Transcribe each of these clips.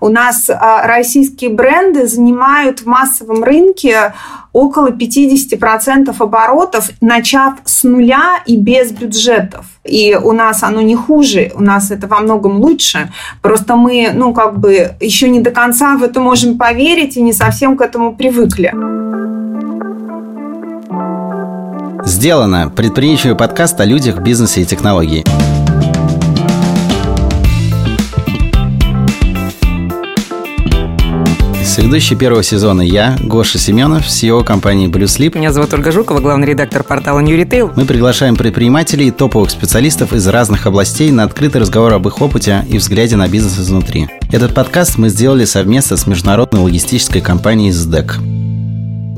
У нас а, российские бренды занимают в массовом рынке около 50% оборотов, начав с нуля и без бюджетов. И у нас оно не хуже, у нас это во многом лучше. Просто мы, ну, как бы еще не до конца в это можем поверить и не совсем к этому привыкли. Сделано. Предприимчивый подкаст о людях, бизнесе и технологии. Соведущий первого сезона я, Гоша Семенов, CEO компании Blue Sleep. Меня зовут Ольга Жукова, главный редактор портала New Retail. Мы приглашаем предпринимателей и топовых специалистов из разных областей на открытый разговор об их опыте и взгляде на бизнес изнутри. Этот подкаст мы сделали совместно с международной логистической компанией SDEC.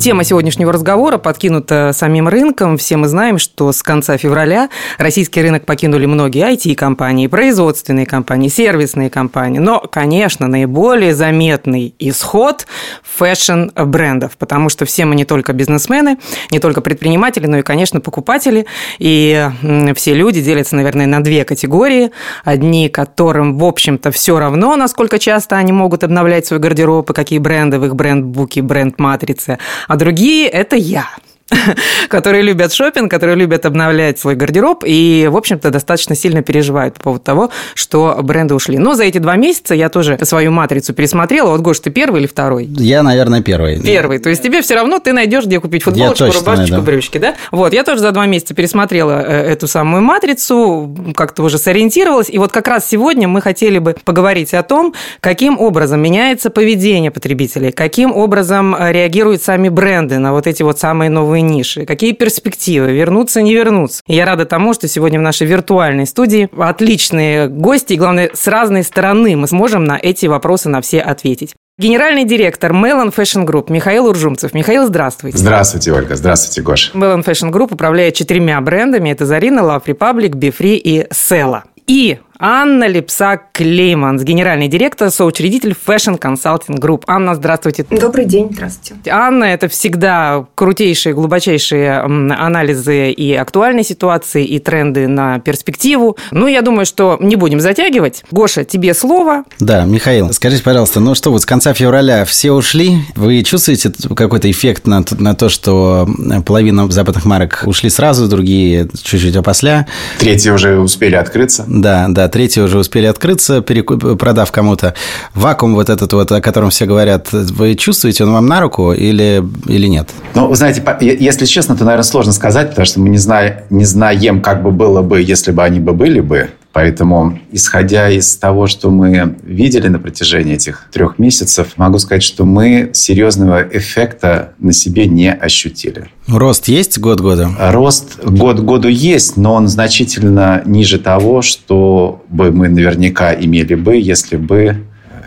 Тема сегодняшнего разговора подкинута самим рынком. Все мы знаем, что с конца февраля российский рынок покинули многие IT-компании, производственные компании, сервисные компании. Но, конечно, наиболее заметный исход фэшн-брендов, потому что все мы не только бизнесмены, не только предприниматели, но и, конечно, покупатели. И все люди делятся, наверное, на две категории. Одни, которым, в общем-то, все равно, насколько часто они могут обновлять свой гардероб и какие бренды в их бренд-буке, бренд-матрице а другие – это я которые любят шопинг, которые любят обновлять свой гардероб и, в общем-то, достаточно сильно переживают по поводу того, что бренды ушли. Но за эти два месяца я тоже свою матрицу пересмотрела. Вот, Гош, ты первый или второй? Я, наверное, первый. Первый. То есть тебе все равно ты найдешь, где купить футболочку, рубашечку, найду. брючки, да? Вот, я тоже за два месяца пересмотрела э, эту самую матрицу, как-то уже сориентировалась. И вот как раз сегодня мы хотели бы поговорить о том, каким образом меняется поведение потребителей, каким образом э, реагируют сами бренды на вот эти вот самые новые новые ниши, какие перспективы, вернуться, не вернуться. я рада тому, что сегодня в нашей виртуальной студии отличные гости, и, главное, с разной стороны мы сможем на эти вопросы на все ответить. Генеральный директор Melon Fashion Group Михаил Уржумцев. Михаил, здравствуйте. Здравствуйте, Ольга. Здравствуйте, Гоша. Melon Fashion Group управляет четырьмя брендами. Это Zarina, Love Republic, Befree и Sela. И Анна Лебсак-Клейманс, генеральный директор, соучредитель Fashion Consulting Group. Анна, здравствуйте. Добрый день, здравствуйте. Анна – это всегда крутейшие, глубочайшие анализы и актуальной ситуации, и тренды на перспективу. Ну, я думаю, что не будем затягивать. Гоша, тебе слово. Да, Михаил, скажите, пожалуйста, ну что, вот с конца февраля все ушли. Вы чувствуете какой-то эффект на, на то, что половина западных марок ушли сразу, другие чуть-чуть опосля? Третьи уже успели открыться. Да, да, третьи уже успели открыться, перекуп, продав кому-то. Вакуум вот этот вот, о котором все говорят, вы чувствуете, он вам на руку или, или нет? Ну, вы знаете, если честно, то, наверное, сложно сказать, потому что мы не, знаем, не знаем, как бы было бы, если бы они бы были бы. Поэтому, исходя из того, что мы видели на протяжении этих трех месяцев, могу сказать, что мы серьезного эффекта на себе не ощутили. Рост есть год года? Рост год году есть, но он значительно ниже того, что бы мы наверняка имели бы, если бы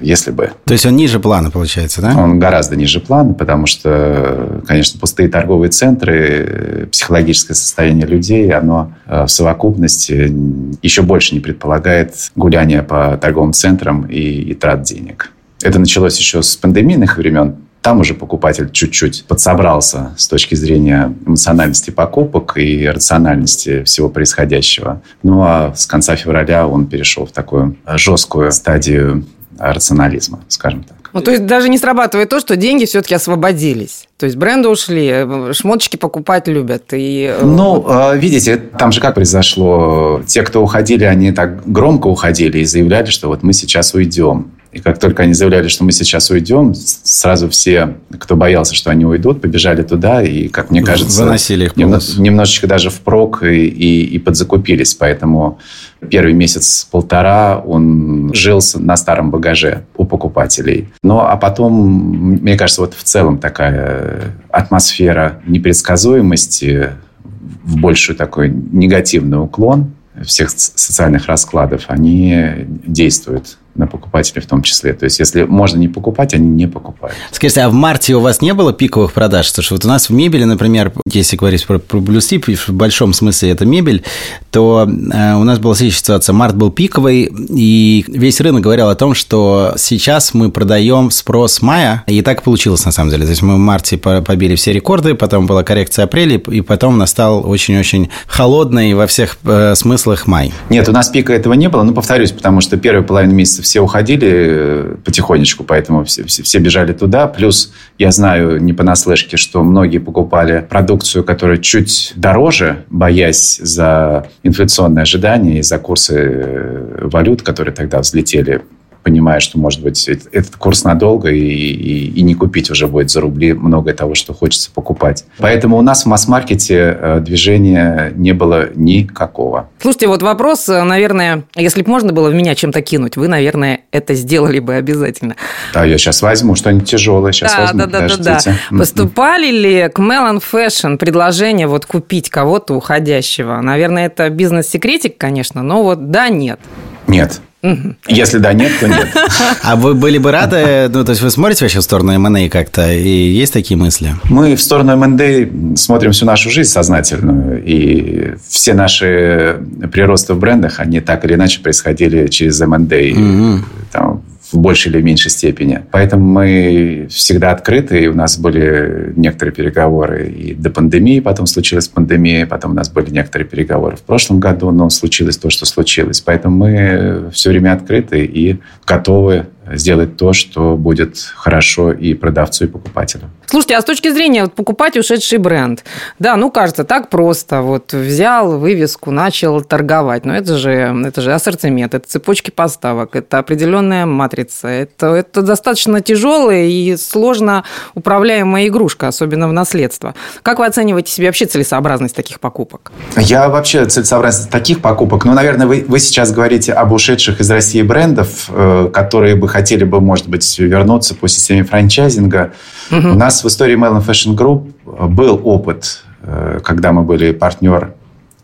если бы. То есть он ниже плана, получается, да? Он гораздо ниже плана, потому что, конечно, пустые торговые центры, психологическое состояние людей, оно э, в совокупности еще больше не предполагает гуляние по торговым центрам и, и трат денег. Это началось еще с пандемийных времен. Там уже покупатель чуть-чуть подсобрался с точки зрения эмоциональности покупок и рациональности всего происходящего. Ну а с конца февраля он перешел в такую жесткую стадию рационализма, скажем так. Ну, то есть даже не срабатывает то, что деньги все-таки освободились. То есть бренды ушли, шмоточки покупать любят. И... Э, ну, э, видите, там же как произошло. Те, кто уходили, они так громко уходили и заявляли, что вот мы сейчас уйдем. И как только они заявляли, что мы сейчас уйдем, сразу все, кто боялся, что они уйдут, побежали туда и, как мне кажется, Заносили их немножечко даже впрок и, и, и подзакупились. Поэтому первый месяц-полтора он жился на старом багаже у покупателей. Ну, а потом, мне кажется, вот в целом такая атмосфера непредсказуемости в большую такой негативный уклон всех социальных раскладов, они действуют на покупателей в том числе. То есть, если можно не покупать, они не покупают. Скажите, а в марте у вас не было пиковых продаж? Потому что вот у нас в мебели, например, если говорить про, про блюстип, в большом смысле это мебель, то э, у нас была следующая ситуация. Март был пиковый, и весь рынок говорил о том, что сейчас мы продаем спрос мая, и так получилось на самом деле. То есть, мы в марте побили все рекорды, потом была коррекция апреля, и потом настал очень-очень холодный во всех э, смыслах май. Нет, у нас пика этого не было, но повторюсь, потому что первая половина месяца что все уходили э, потихонечку, поэтому все, все, все бежали туда. Плюс я знаю не понаслышке, что многие покупали продукцию, которая чуть дороже, боясь за инфляционные ожидания и за курсы э, валют, которые тогда взлетели понимая, что, может быть, этот курс надолго, и, и, и не купить уже будет за рубли многое того, что хочется покупать. Поэтому у нас в масс-маркете э, движения не было никакого. Слушайте, вот вопрос, э, наверное, если бы можно было в меня чем-то кинуть, вы, наверное, это сделали бы обязательно. Да, я сейчас возьму что-нибудь тяжелое, сейчас да, возьму, да, да, да, да. Поступали ли к Melon Fashion предложение вот купить кого-то уходящего? Наверное, это бизнес-секретик, конечно, но вот да, нет. Нет. Если да, нет, то нет. А вы были бы рады, ну, то есть вы смотрите вообще в сторону M&A как-то, и есть такие мысли? Мы в сторону M&A смотрим всю нашу жизнь сознательную, и все наши приросты в брендах, они так или иначе происходили через M&A. Угу. Там, в большей или меньшей степени. Поэтому мы всегда открыты, и у нас были некоторые переговоры и до пандемии, потом случилась пандемия, потом у нас были некоторые переговоры в прошлом году, но случилось то, что случилось. Поэтому мы все время открыты и готовы сделать то, что будет хорошо и продавцу, и покупателю. Слушайте, а с точки зрения вот, покупать ушедший бренд, да, ну, кажется, так просто. Вот взял вывеску, начал торговать. Но это же, это же ассортимент, это цепочки поставок, это определенная матрица. Это, это достаточно тяжелая и сложно управляемая игрушка, особенно в наследство. Как вы оцениваете себе вообще целесообразность таких покупок? Я вообще целесообразность таких покупок, ну, наверное, вы, вы сейчас говорите об ушедших из России брендов, э, которые бы хотели бы, может быть, вернуться по системе франчайзинга. Угу. У нас в истории Melon Fashion Group был опыт, э, когда мы были партнер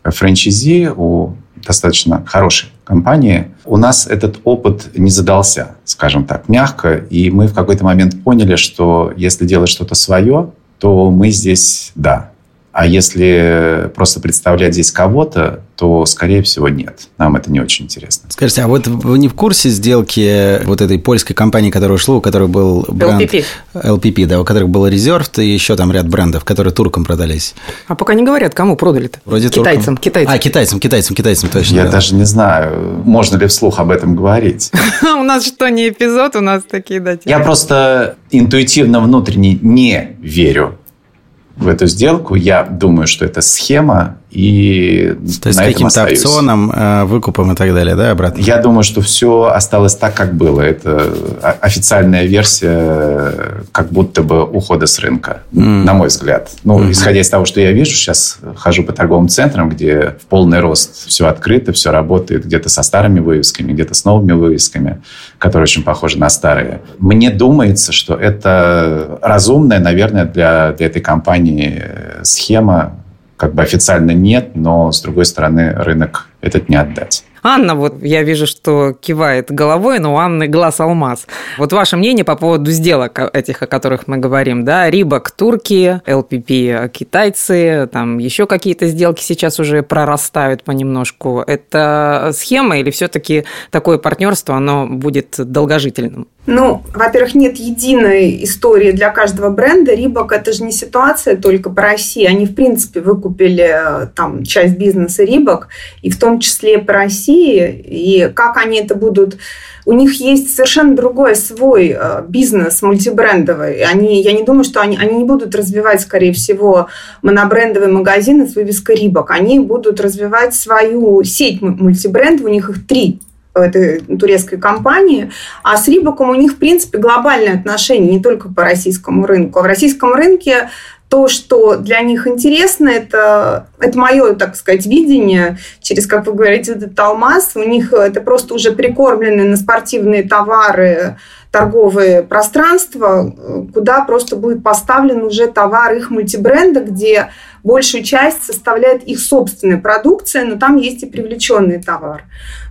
франчайзи у достаточно хорошей компании. У нас этот опыт не задался, скажем так, мягко, и мы в какой-то момент поняли, что если делать что-то свое, то мы здесь, да, а если просто представлять здесь кого-то, то, скорее всего, нет. Нам это не очень интересно. Скажите, а вот вы не в курсе сделки вот этой польской компании, которая ушла, у которой был бренд... LPP. LPP, да, у которых был резерв, и еще там ряд брендов, которые туркам продались. А пока не говорят, кому продали-то? Вроде китайцам, туркам. китайцам. А, китайцам, китайцам, китайцам, точно. Я да. даже не знаю, можно ли вслух об этом говорить. У нас что, не эпизод, у нас такие, да. Я просто интуитивно внутренне не верю в эту сделку. Я думаю, что это схема, и То есть с каким-то опционом, э, выкупом и так далее, да, обратно? Я думаю, что все осталось так, как было. Это официальная версия как будто бы ухода с рынка, mm. на мой взгляд. Ну, mm-hmm. исходя из того, что я вижу, сейчас хожу по торговым центрам, где в полный рост все открыто, все работает, где-то со старыми вывесками, где-то с новыми вывесками, которые очень похожи на старые. Мне думается, что это разумная, наверное, для, для этой компании схема как бы официально нет, но, с другой стороны, рынок этот не отдать. Анна, вот я вижу, что кивает головой, но у Анны глаз алмаз. Вот ваше мнение по поводу сделок этих, о которых мы говорим, да, Рибок турки, ЛПП китайцы, там еще какие-то сделки сейчас уже прорастают понемножку. Это схема или все-таки такое партнерство, оно будет долгожительным? Ну, во-первых, нет единой истории для каждого бренда. Рибок – это же не ситуация только по России. Они, в принципе, выкупили э, там часть бизнеса Рибок, и в том числе по России. И как они это будут... У них есть совершенно другой свой э, бизнес мультибрендовый. Они, я не думаю, что они, они не будут развивать, скорее всего, монобрендовые магазины с вывеской Рибок. Они будут развивать свою сеть мультибрендов. У них их три этой турецкой компании, а с Рибаком у них, в принципе, глобальные отношения не только по российскому рынку. А в российском рынке то, что для них интересно, это, это мое, так сказать, видение, через, как вы говорите, этот алмаз. У них это просто уже прикормленные на спортивные товары торговые пространства, куда просто будет поставлен уже товар их мультибренда, где большую часть составляет их собственная продукция, но там есть и привлеченный товар.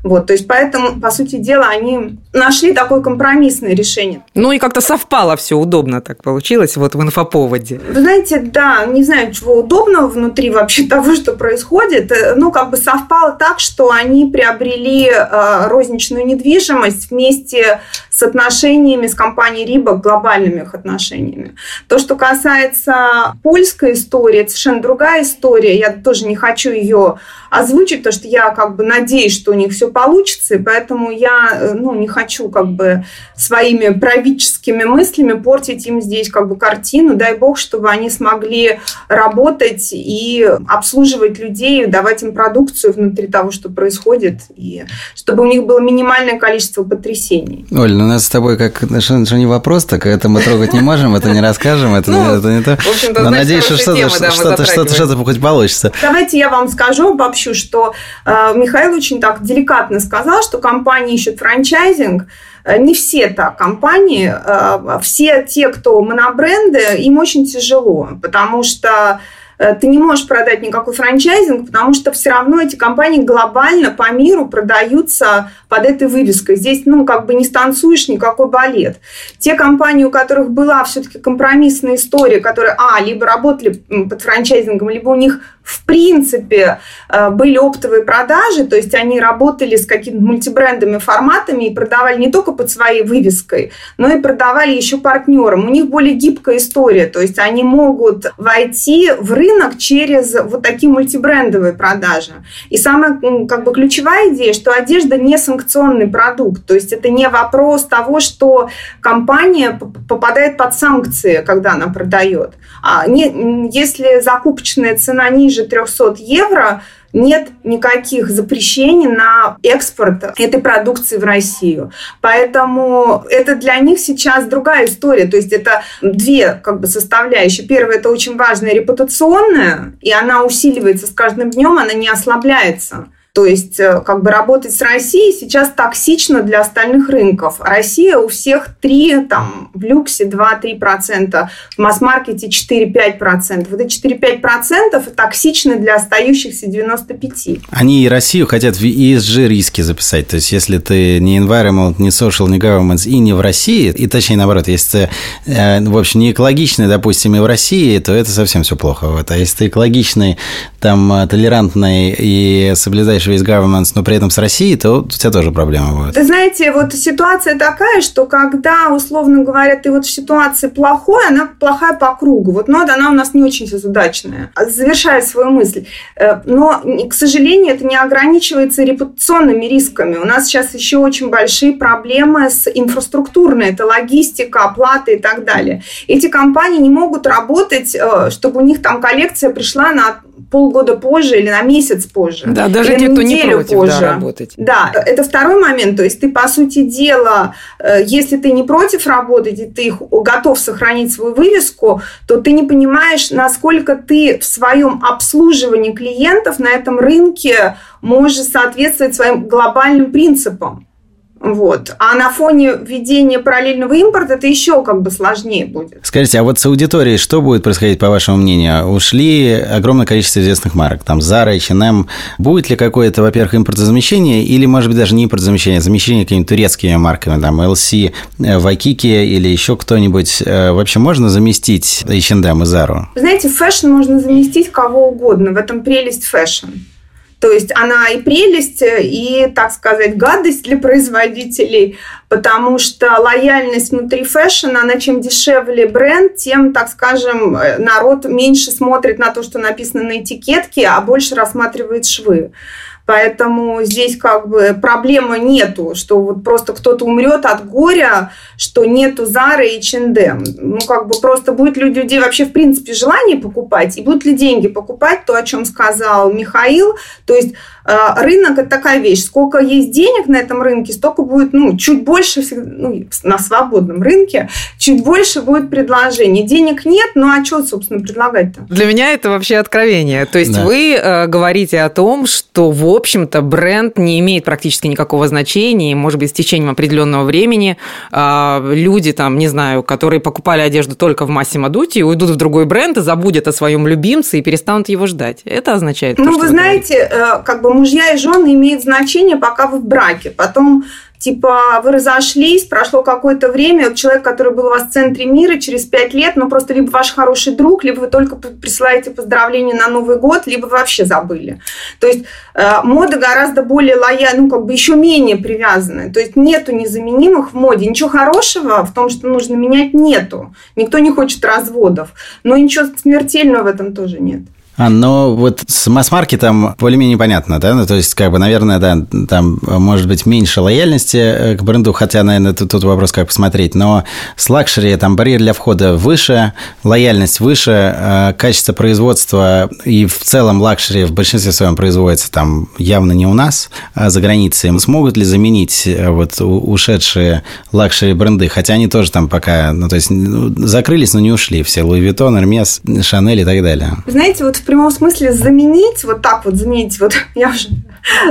Вот, то есть поэтому, по сути дела, они нашли такое компромиссное решение. Ну и как-то совпало все удобно так получилось вот в инфоповоде. Вы знаете, да, не знаю, чего удобного внутри вообще того, что происходит. Ну, как бы совпало так, что они приобрели э, розничную недвижимость вместе с отношениями с компанией Рибок, глобальными их отношениями. То, что касается польской истории, это совершенно другая история. Я тоже не хочу ее озвучить, потому что я как бы надеюсь, что у них все получится, и поэтому я э, ну, не хочу как бы своими правительскими мыслями портить им здесь как бы картину. Дай бог, чтобы они смогли работать и обслуживать людей, давать им продукцию внутри того, что происходит, и чтобы у них было минимальное количество потрясений. Оль, ну нас с тобой как что, что не вопрос, так это мы трогать не можем, это не расскажем, это, ну, не, это не то. Но надеюсь, что что-то, что-то, что-то, что-то хоть получится. Давайте я вам скажу, обобщу, что э, Михаил очень так деликатно сказал, что компании ищут франчайзинг, э, не все так компании, э, все те, кто монобренды, им очень тяжело, потому что ты не можешь продать никакой франчайзинг, потому что все равно эти компании глобально по миру продаются под этой вывеской. Здесь, ну, как бы не станцуешь никакой балет. Те компании, у которых была все-таки компромиссная история, которые, а, либо работали под франчайзингом, либо у них в принципе э, были оптовые продажи, то есть они работали с какими-то мультибрендами, форматами и продавали не только под своей вывеской, но и продавали еще партнерам. У них более гибкая история, то есть они могут войти в рынок через вот такие мультибрендовые продажи. И самая как бы ключевая идея, что одежда не санкционный продукт, то есть это не вопрос того, что компания попадает под санкции, когда она продает. А не, если закупочная цена ниже 300 евро нет никаких запрещений на экспорт этой продукции в Россию. Поэтому это для них сейчас другая история. То есть это две как бы составляющие. Первая – это очень важная репутационная, и она усиливается с каждым днем, она не ослабляется. То есть э, как бы работать с Россией сейчас токсично для остальных рынков. Россия у всех 3, там, в люксе 2-3%, в масс-маркете 4-5%. Вот эти 4-5% токсичны для остающихся 95%. Они и Россию хотят в ESG риски записать. То есть если ты не environment, не social, не government и не в России, и точнее наоборот, если ты, э, в общем, не экологичный, допустим, и в России, то это совсем все плохо. Вот. А если ты экологичный, там, э, толерантный и соблюдаешь весь governments, но при этом с Россией, то у тебя тоже проблема будет. Вы знаете, вот ситуация такая, что когда, условно говоря, ты вот в ситуации плохой, она плохая по кругу. Вот но она у нас не очень удачная. Завершая свою мысль. Э, но, к сожалению, это не ограничивается репутационными рисками. У нас сейчас еще очень большие проблемы с инфраструктурной. Это логистика, оплата и так далее. Эти компании не могут работать, э, чтобы у них там коллекция пришла на полгода позже или на месяц позже. Да, даже те, кто не против позже. Да, работать. Да, это второй момент. То есть ты, по сути дела, э, если ты не против работать, и ты готов сохранить свою вывеску, то ты не понимаешь, насколько ты в своем обслуживании клиентов на этом рынке можешь соответствовать своим глобальным принципам. Вот. А на фоне введения параллельного импорта это еще как бы сложнее будет. Скажите, а вот с аудиторией что будет происходить, по вашему мнению? Ушли огромное количество известных марок, там Zara, H&M. Будет ли какое-то, во-первых, импортозамещение или, может быть, даже не импортозамещение, а замещение какими-то турецкими марками, там LC Waikiki или еще кто-нибудь? Э, вообще можно заместить H&M и Zara? Знаете, fashion можно заместить кого угодно. В этом прелесть fashion. То есть она и прелесть, и, так сказать, гадость для производителей, потому что лояльность внутри фэшна, она чем дешевле бренд, тем, так скажем, народ меньше смотрит на то, что написано на этикетке, а больше рассматривает швы. Поэтому здесь как бы проблемы нету, что вот просто кто-то умрет от горя, что нету Зары и H&M. Ну, как бы просто будет ли у людей вообще в принципе желание покупать, и будут ли деньги покупать, то, о чем сказал Михаил. То есть рынок – это такая вещь. Сколько есть денег на этом рынке, столько будет, ну, чуть больше, ну, на свободном рынке, чуть больше будет предложений. Денег нет, ну, а что, собственно, предлагать-то? Для меня это вообще откровение. То есть да. вы э, говорите о том, что вот общем-то, бренд не имеет практически никакого значения. может быть, с течением определенного времени а, люди, там, не знаю, которые покупали одежду только в массе Мадути, уйдут в другой бренд и забудут о своем любимце и перестанут его ждать. Это означает... Ну, то, вы, вы знаете. Э, как бы мужья и жены имеют значение, пока вы в браке. Потом типа вы разошлись, прошло какое-то время, человек, который был у вас в центре мира, через пять лет, ну просто либо ваш хороший друг, либо вы только присылаете поздравления на Новый год, либо вообще забыли. То есть э, мода гораздо более лояльна, ну как бы еще менее привязанная. То есть нету незаменимых в моде. Ничего хорошего в том, что нужно менять, нету. Никто не хочет разводов. Но ничего смертельного в этом тоже нет. А, но вот с масс-маркетом более-менее понятно, да? Ну, то есть, как бы, наверное, да, там может быть меньше лояльности э, к бренду, хотя, наверное, тут, тут вопрос, как посмотреть, но с luxury там барьер для входа выше, лояльность выше, э, качество производства и в целом luxury в большинстве своем производится там явно не у нас, а за границей. Смогут ли заменить э, вот ушедшие luxury бренды, хотя они тоже там пока, ну, то есть, ну, закрылись, но не ушли все, Louis Vuitton, Hermes, Chanel и так далее. Знаете, вот прямом смысле заменить, вот так вот заменить, вот я уже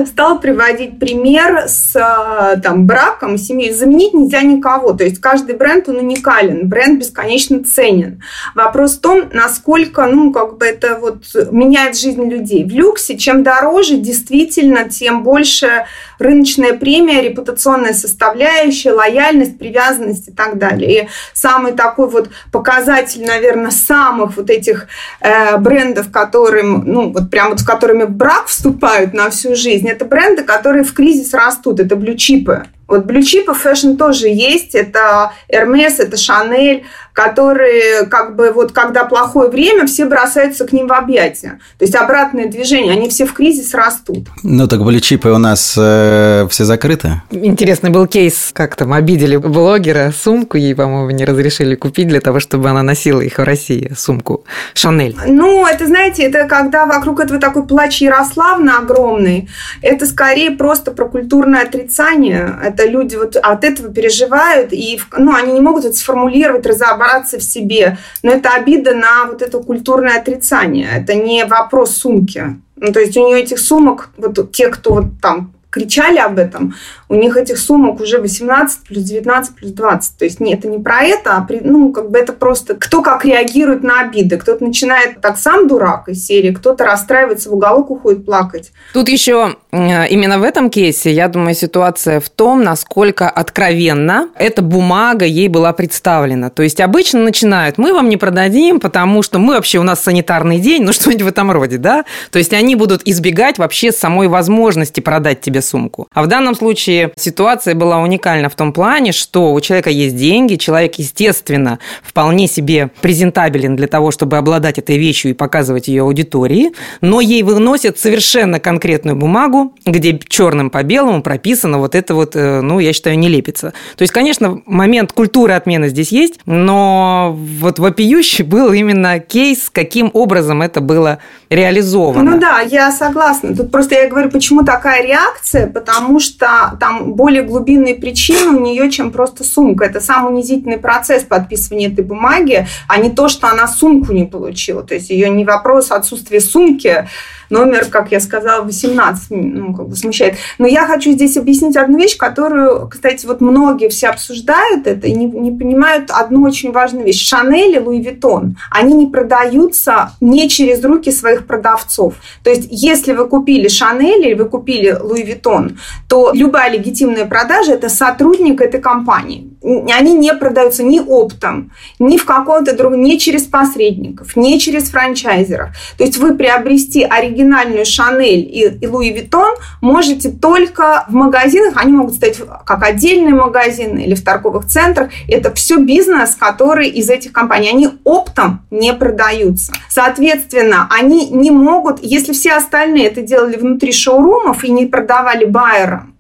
стала приводить пример с э, там, браком, семьей. Заменить нельзя никого. То есть каждый бренд, он уникален, бренд бесконечно ценен. Вопрос в том, насколько, ну, как бы это вот меняет жизнь людей. В люксе, чем дороже, действительно, тем больше рыночная премия, репутационная составляющая, лояльность, привязанность и так далее. И самый такой вот показатель, наверное, самых вот этих э, брендов, которым, ну, вот прям вот с которыми брак вступают на всю жизнь, это бренды, которые в кризис растут, это blue chip ы. Вот blue chip ы fashion тоже есть, это Hermes, это Chanel, которые как бы вот когда плохое время, все бросаются к ним в объятия. То есть обратное движение, они все в кризис растут. Ну так блючипы у нас э, все закрыты. Интересный был кейс, как там обидели блогера, сумку ей, по-моему, не разрешили купить для того, чтобы она носила их в России, сумку Шанель. Ну, это, знаете, это когда вокруг этого такой плач Ярославна огромный, это скорее просто про культурное отрицание. Это люди вот от этого переживают, и ну, они не могут это сформулировать, разобрать разобраться в себе. Но это обида на вот это культурное отрицание. Это не вопрос сумки. Ну, то есть у нее этих сумок, вот те, кто вот там кричали об этом, у них этих сумок уже 18 плюс 19 плюс 20. То есть нет, это не про это, а при, ну, как бы это просто кто как реагирует на обиды. Кто-то начинает так сам дурак из серии, кто-то расстраивается, в уголок уходит плакать. Тут еще э, именно в этом кейсе, я думаю, ситуация в том, насколько откровенно эта бумага ей была представлена. То есть обычно начинают, мы вам не продадим, потому что мы вообще, у нас санитарный день, ну что-нибудь в этом роде, да? То есть они будут избегать вообще самой возможности продать тебе сумку. А в данном случае ситуация была уникальна в том плане, что у человека есть деньги, человек, естественно, вполне себе презентабелен для того, чтобы обладать этой вещью и показывать ее аудитории, но ей выносят совершенно конкретную бумагу, где черным по белому прописано вот это вот, э, ну, я считаю, не лепится. То есть, конечно, момент культуры отмены здесь есть, но вот вопиющий был именно кейс, каким образом это было реализовано. Ну да, я согласна. Тут просто я говорю, почему такая реакция, потому что там более глубинные причины у нее, чем просто сумка. Это сам унизительный процесс подписывания этой бумаги, а не то, что она сумку не получила. То есть ее не вопрос отсутствия сумки, номер, как я сказала, 18, ну, как бы смущает. Но я хочу здесь объяснить одну вещь, которую, кстати, вот многие все обсуждают это и не, не понимают одну очень важную вещь. Шанель и Луи Виттон, они не продаются не через руки своих продавцов. То есть, если вы купили Шанель или вы купили Louis Vuitton, то любая легитимная продажа – это сотрудник этой компании. Они не продаются ни оптом, ни в каком-то другом, ни через посредников, ни через франчайзеров. То есть, вы приобрести оригинальный оригинальную Шанель и, и Louis Vuitton можете только в магазинах. Они могут стоять как отдельные магазины или в торговых центрах. Это все бизнес, который из этих компаний. Они оптом не продаются. Соответственно, они не могут, если все остальные это делали внутри шоурумов и не продавали байерам,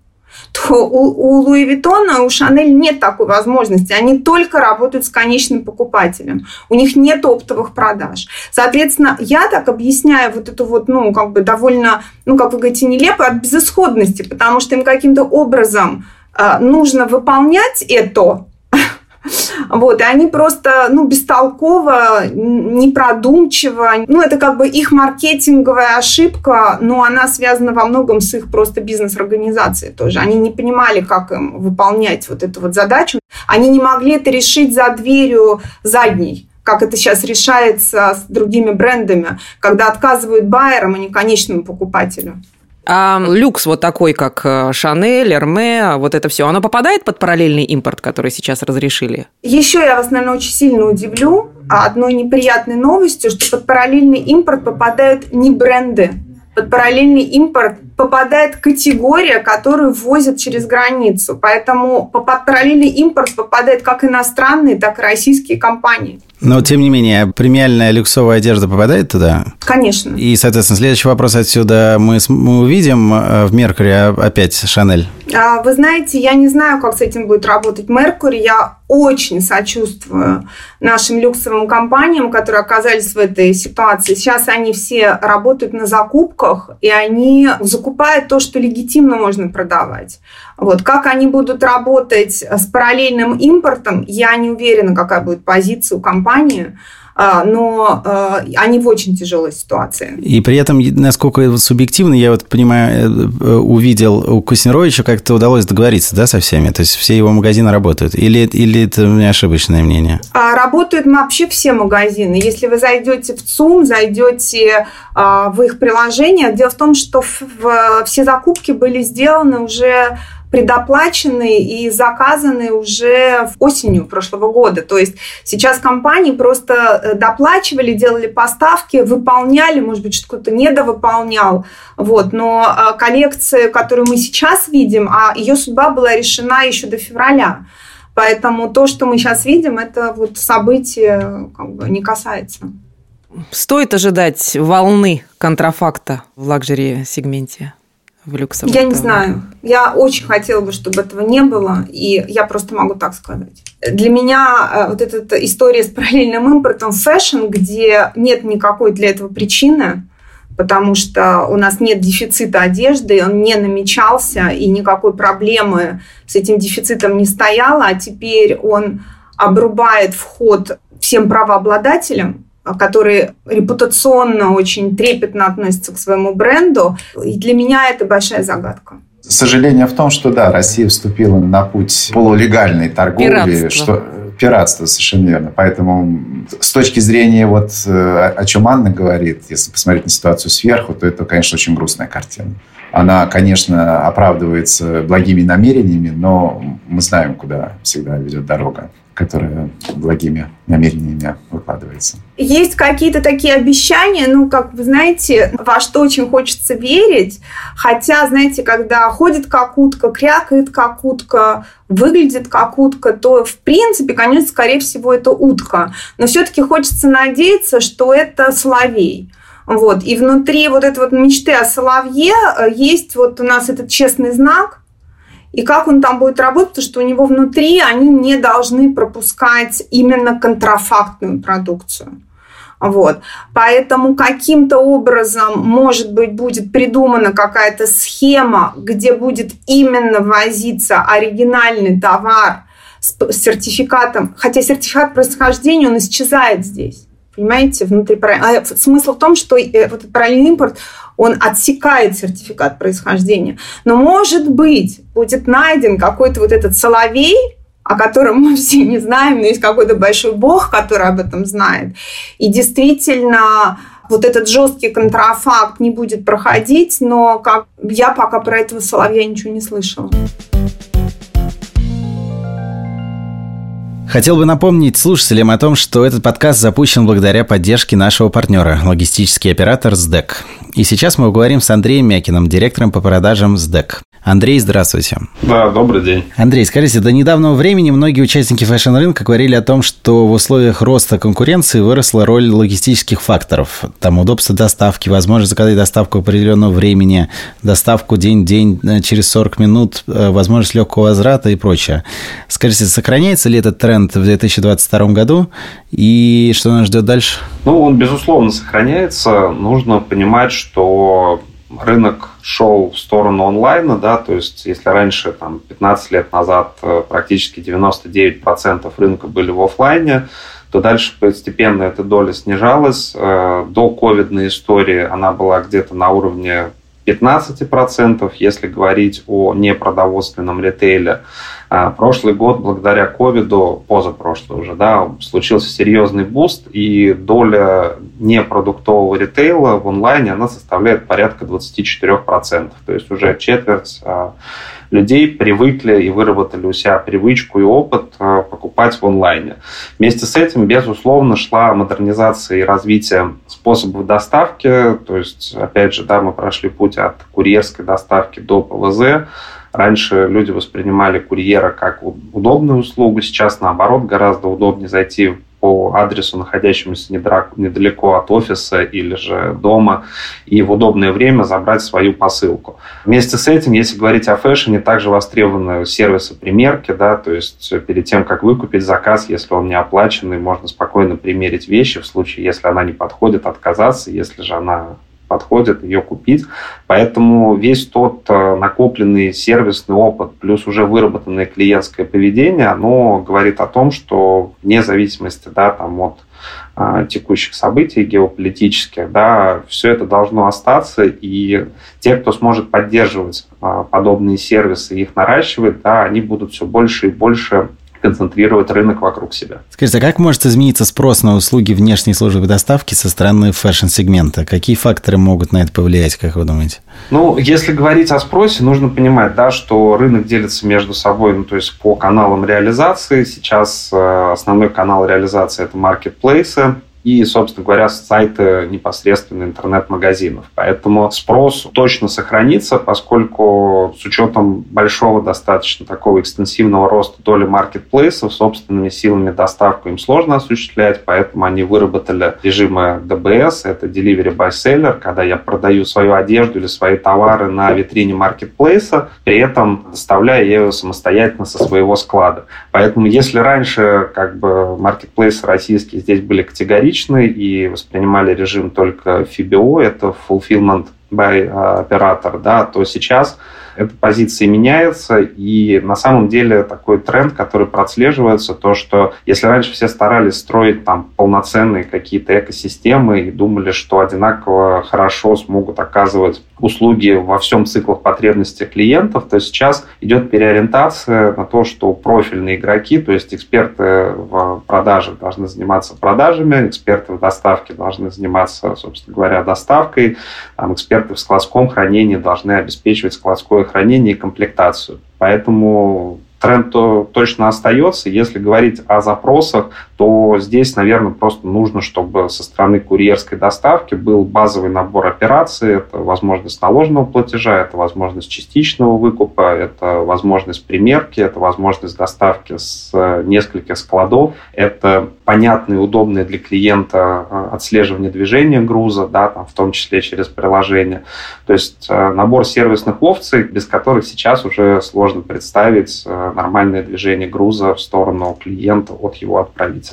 то у, у Луи Виттона, у Шанель нет такой возможности. Они только работают с конечным покупателем. У них нет оптовых продаж. Соответственно, я так объясняю вот эту вот, ну, как бы довольно, ну, как вы говорите, нелепо от безысходности, потому что им каким-то образом э, нужно выполнять это, вот, и они просто, ну, бестолково, непродумчиво. Ну, это как бы их маркетинговая ошибка, но она связана во многом с их просто бизнес-организацией тоже. Они не понимали, как им выполнять вот эту вот задачу. Они не могли это решить за дверью задней как это сейчас решается с другими брендами, когда отказывают байерам, а не конечному покупателю. А люкс вот такой, как Шанель, Эрме, вот это все, оно попадает под параллельный импорт, который сейчас разрешили? Еще я вас, наверное, очень сильно удивлю одной неприятной новостью, что под параллельный импорт попадают не бренды, под параллельный импорт попадает категория, которую ввозят через границу. Поэтому под параллельный импорт попадает как иностранные, так и российские компании. Но, тем не менее, премиальная люксовая одежда попадает туда? Конечно. И, соответственно, следующий вопрос отсюда мы, мы увидим э, в Меркури опять Шанель? А, вы знаете, я не знаю, как с этим будет работать Меркури. Я очень сочувствую нашим люксовым компаниям, которые оказались в этой ситуации. Сейчас они все работают на закупках, и они закупают то, что легитимно можно продавать. Вот. Как они будут работать с параллельным импортом, я не уверена, какая будет позиция у компании. А, но а, они в очень тяжелой ситуации. И при этом, насколько субъективно, я вот понимаю, э, э, увидел у Куснировича как-то удалось договориться, да, со всеми? То есть все его магазины работают? Или, или это у меня ошибочное мнение? А, работают вообще все магазины. Если вы зайдете в ЦУМ, зайдете в их приложение, дело в том, что все закупки были сделаны уже предоплачены и заказаны уже осенью прошлого года. То есть сейчас компании просто э, доплачивали, делали поставки, выполняли, может быть, что-то недовыполнял. Вот. Но э, коллекция, которую мы сейчас видим, а ее судьба была решена еще до февраля. Поэтому то, что мы сейчас видим, это вот событие как бы не касается. Стоит ожидать волны контрафакта в лакжери-сегменте? В люксовом Я не знаю. Я очень хотела бы, чтобы этого не было, и я просто могу так сказать. Для меня э, вот эта история с параллельным импортом fashion, где нет никакой для этого причины, потому что у нас нет дефицита одежды, он не намечался, и никакой проблемы с этим дефицитом не стояло, а теперь он обрубает вход всем правообладателям, которые репутационно очень трепетно относятся к своему бренду. И для меня это большая загадка. Сожаление в том, что да, Россия вступила на путь полулегальной торговли, Пиратство. что пиратство совершенно верно. Поэтому с точки зрения вот э, о чем Анна говорит, если посмотреть на ситуацию сверху, то это, конечно, очень грустная картина. Она, конечно, оправдывается благими намерениями, но мы знаем, куда всегда ведет дорога которая благими намерениями выкладывается. Есть какие-то такие обещания, ну, как вы знаете, во что очень хочется верить, хотя, знаете, когда ходит как утка, крякает как утка, выглядит как утка, то, в принципе, конечно, скорее всего, это утка. Но все-таки хочется надеяться, что это соловей. Вот. И внутри вот этой вот мечты о соловье э, есть вот у нас этот честный знак – и как он там будет работать, потому что у него внутри они не должны пропускать именно контрафактную продукцию. Вот. Поэтому каким-то образом, может быть, будет придумана какая-то схема, где будет именно возиться оригинальный товар с сертификатом, хотя сертификат происхождения, он исчезает здесь. Понимаете, внутри а смысл в том, что э, вот этот параллельный импорт, он отсекает сертификат происхождения. Но, может быть, будет найден какой-то вот этот соловей, о котором мы все не знаем, но есть какой-то большой бог, который об этом знает. И действительно, вот этот жесткий контрафакт не будет проходить, но как я пока про этого соловья ничего не слышала. Хотел бы напомнить слушателям о том, что этот подкаст запущен благодаря поддержке нашего партнера, логистический оператор СДЭК. И сейчас мы поговорим с Андреем Мякиным, директором по продажам СДЭК. Андрей, здравствуйте. Да, добрый день. Андрей, скажите, до недавнего времени многие участники фэшн-рынка говорили о том, что в условиях роста конкуренции выросла роль логистических факторов. Там удобство доставки, возможность заказать доставку определенного времени, доставку день-день э, через 40 минут, э, возможность легкого возврата и прочее. Скажите, сохраняется ли этот тренд в 2022 году и что нас ждет дальше? Ну, он, безусловно, сохраняется. Нужно понимать, что рынок шел в сторону онлайна, да, то есть если раньше, там, 15 лет назад э, практически 99% рынка были в офлайне, то дальше постепенно эта доля снижалась. Э, до ковидной истории она была где-то на уровне 15%, если говорить о непродовольственном ритейле. А, прошлый год, благодаря ковиду, позапрошлый уже, да, случился серьезный буст, и доля непродуктового ритейла в онлайне, она составляет порядка 24%. То есть уже четверть а, людей привыкли и выработали у себя привычку и опыт а, покупать в онлайне. Вместе с этим, безусловно, шла модернизация и развитие способов доставки. То есть, опять же, да, мы прошли путь от курьерской доставки до ПВЗ. Раньше люди воспринимали курьера как удобную услугу, сейчас наоборот гораздо удобнее зайти по адресу, находящемуся недалеко от офиса или же дома, и в удобное время забрать свою посылку. Вместе с этим, если говорить о фэшне, также востребованы сервисы примерки, да, то есть перед тем, как выкупить заказ, если он не оплаченный, можно спокойно примерить вещи в случае, если она не подходит, отказаться, если же она подходит, ее купить. Поэтому весь тот э, накопленный сервисный опыт плюс уже выработанное клиентское поведение, оно говорит о том, что вне зависимости да, там, от а, текущих событий геополитических, да, все это должно остаться, и те, кто сможет поддерживать а, подобные сервисы их наращивать, да, они будут все больше и больше концентрировать рынок вокруг себя. Скажите, а как может измениться спрос на услуги внешней службы доставки со стороны фэшн-сегмента? Какие факторы могут на это повлиять, как вы думаете? Ну, если говорить о спросе, нужно понимать, да, что рынок делится между собой, ну, то есть по каналам реализации. Сейчас э, основной канал реализации – это маркетплейсы, и, собственно говоря, сайты непосредственно интернет-магазинов. Поэтому спрос точно сохранится, поскольку с учетом большого достаточно такого экстенсивного роста доли маркетплейсов, собственными силами доставку им сложно осуществлять, поэтому они выработали режимы DBS, это Delivery by Seller, когда я продаю свою одежду или свои товары на витрине маркетплейса, при этом доставляя ее самостоятельно со своего склада. Поэтому если раньше как бы маркетплейсы российские здесь были категоричны, ограничены и воспринимали режим только FIBO, это Fulfillment by Operator, да, то сейчас эта позиция меняется, и на самом деле такой тренд, который прослеживается, то, что если раньше все старались строить там полноценные какие-то экосистемы и думали, что одинаково хорошо смогут оказывать услуги во всем циклах потребностей клиентов, то сейчас идет переориентация на то, что профильные игроки, то есть эксперты в продажах должны заниматься продажами, эксперты в доставке должны заниматься, собственно говоря, доставкой, там, эксперты в складском хранении должны обеспечивать складское хранение и комплектацию. Поэтому тренд то точно остается. Если говорить о запросах, то здесь, наверное, просто нужно, чтобы со стороны курьерской доставки был базовый набор операций. Это возможность наложенного платежа, это возможность частичного выкупа, это возможность примерки, это возможность доставки с нескольких складов, это понятное и удобное для клиента э, отслеживание движения груза, да, там, в том числе через приложение. То есть э, набор сервисных опций, без которых сейчас уже сложно представить э, нормальное движение груза в сторону клиента от его отправителя.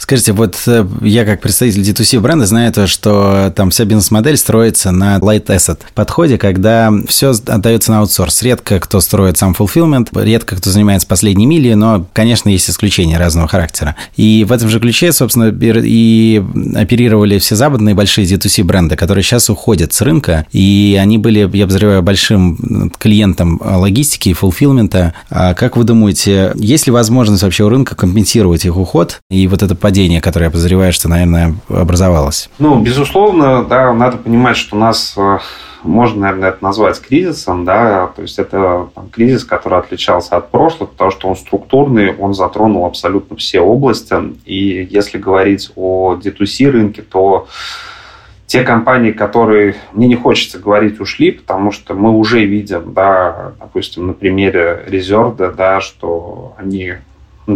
Скажите, вот э, я как представитель D2C бренда знаю то, что там вся бизнес-модель строится на light asset подходе, когда все отдается на аутсорс. Редко кто строит сам fulfillment, редко кто занимается последней милей, но, конечно, есть исключения разного характера. И в этом же ключе, собственно, и оперировали все западные большие D2C бренды, которые сейчас уходят с рынка, и они были, я подозреваю, большим клиентом логистики и фулфилмента. А как вы думаете, есть ли возможность вообще у рынка компенсировать их уход и вот это падение, которое я подозреваю, что, наверное, образовалось? Ну, безусловно, да, надо понимать, что у нас э, можно, наверное, это назвать кризисом, да, то есть это там, кризис, который отличался от прошлых, потому что он структурный, он затронул абсолютно все области, и если говорить о D2C рынке, то те компании, которые мне не хочется говорить ушли, потому что мы уже видим, да, допустим, на примере Резерда, да, что они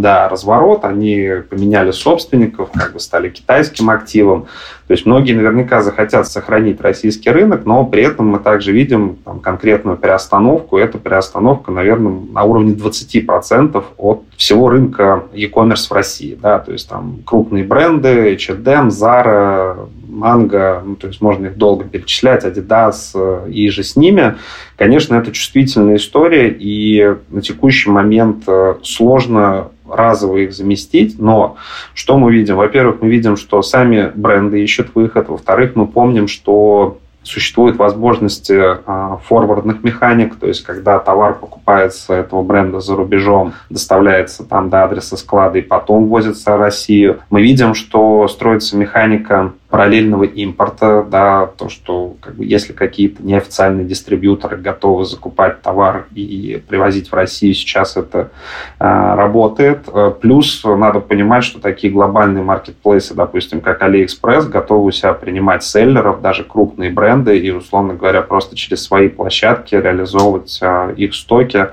да, разворот, они поменяли собственников, как бы стали китайским активом. То есть многие наверняка захотят сохранить российский рынок, но при этом мы также видим там, конкретную переостановку. Эта переостановка, наверное, на уровне 20% от всего рынка e-commerce в России. Да? То есть там крупные бренды, H&M, Zara, Mango, ну, то есть можно их долго перечислять, Adidas и же с ними. Конечно, это чувствительная история, и на текущий момент э, сложно разово их заместить, но что мы видим? Во-первых, мы видим, что сами бренды ищут выход, во-вторых, мы помним, что Существуют возможности а, форвардных механик, то есть когда товар покупается этого бренда за рубежом, доставляется там до адреса склада и потом возится в Россию. Мы видим, что строится механика параллельного импорта, да, то, что как бы, если какие-то неофициальные дистрибьюторы готовы закупать товар и привозить в Россию, сейчас это э, работает. Плюс надо понимать, что такие глобальные маркетплейсы, допустим, как AliExpress, готовы у себя принимать селлеров, даже крупные бренды, и, условно говоря, просто через свои площадки реализовывать э, их стоки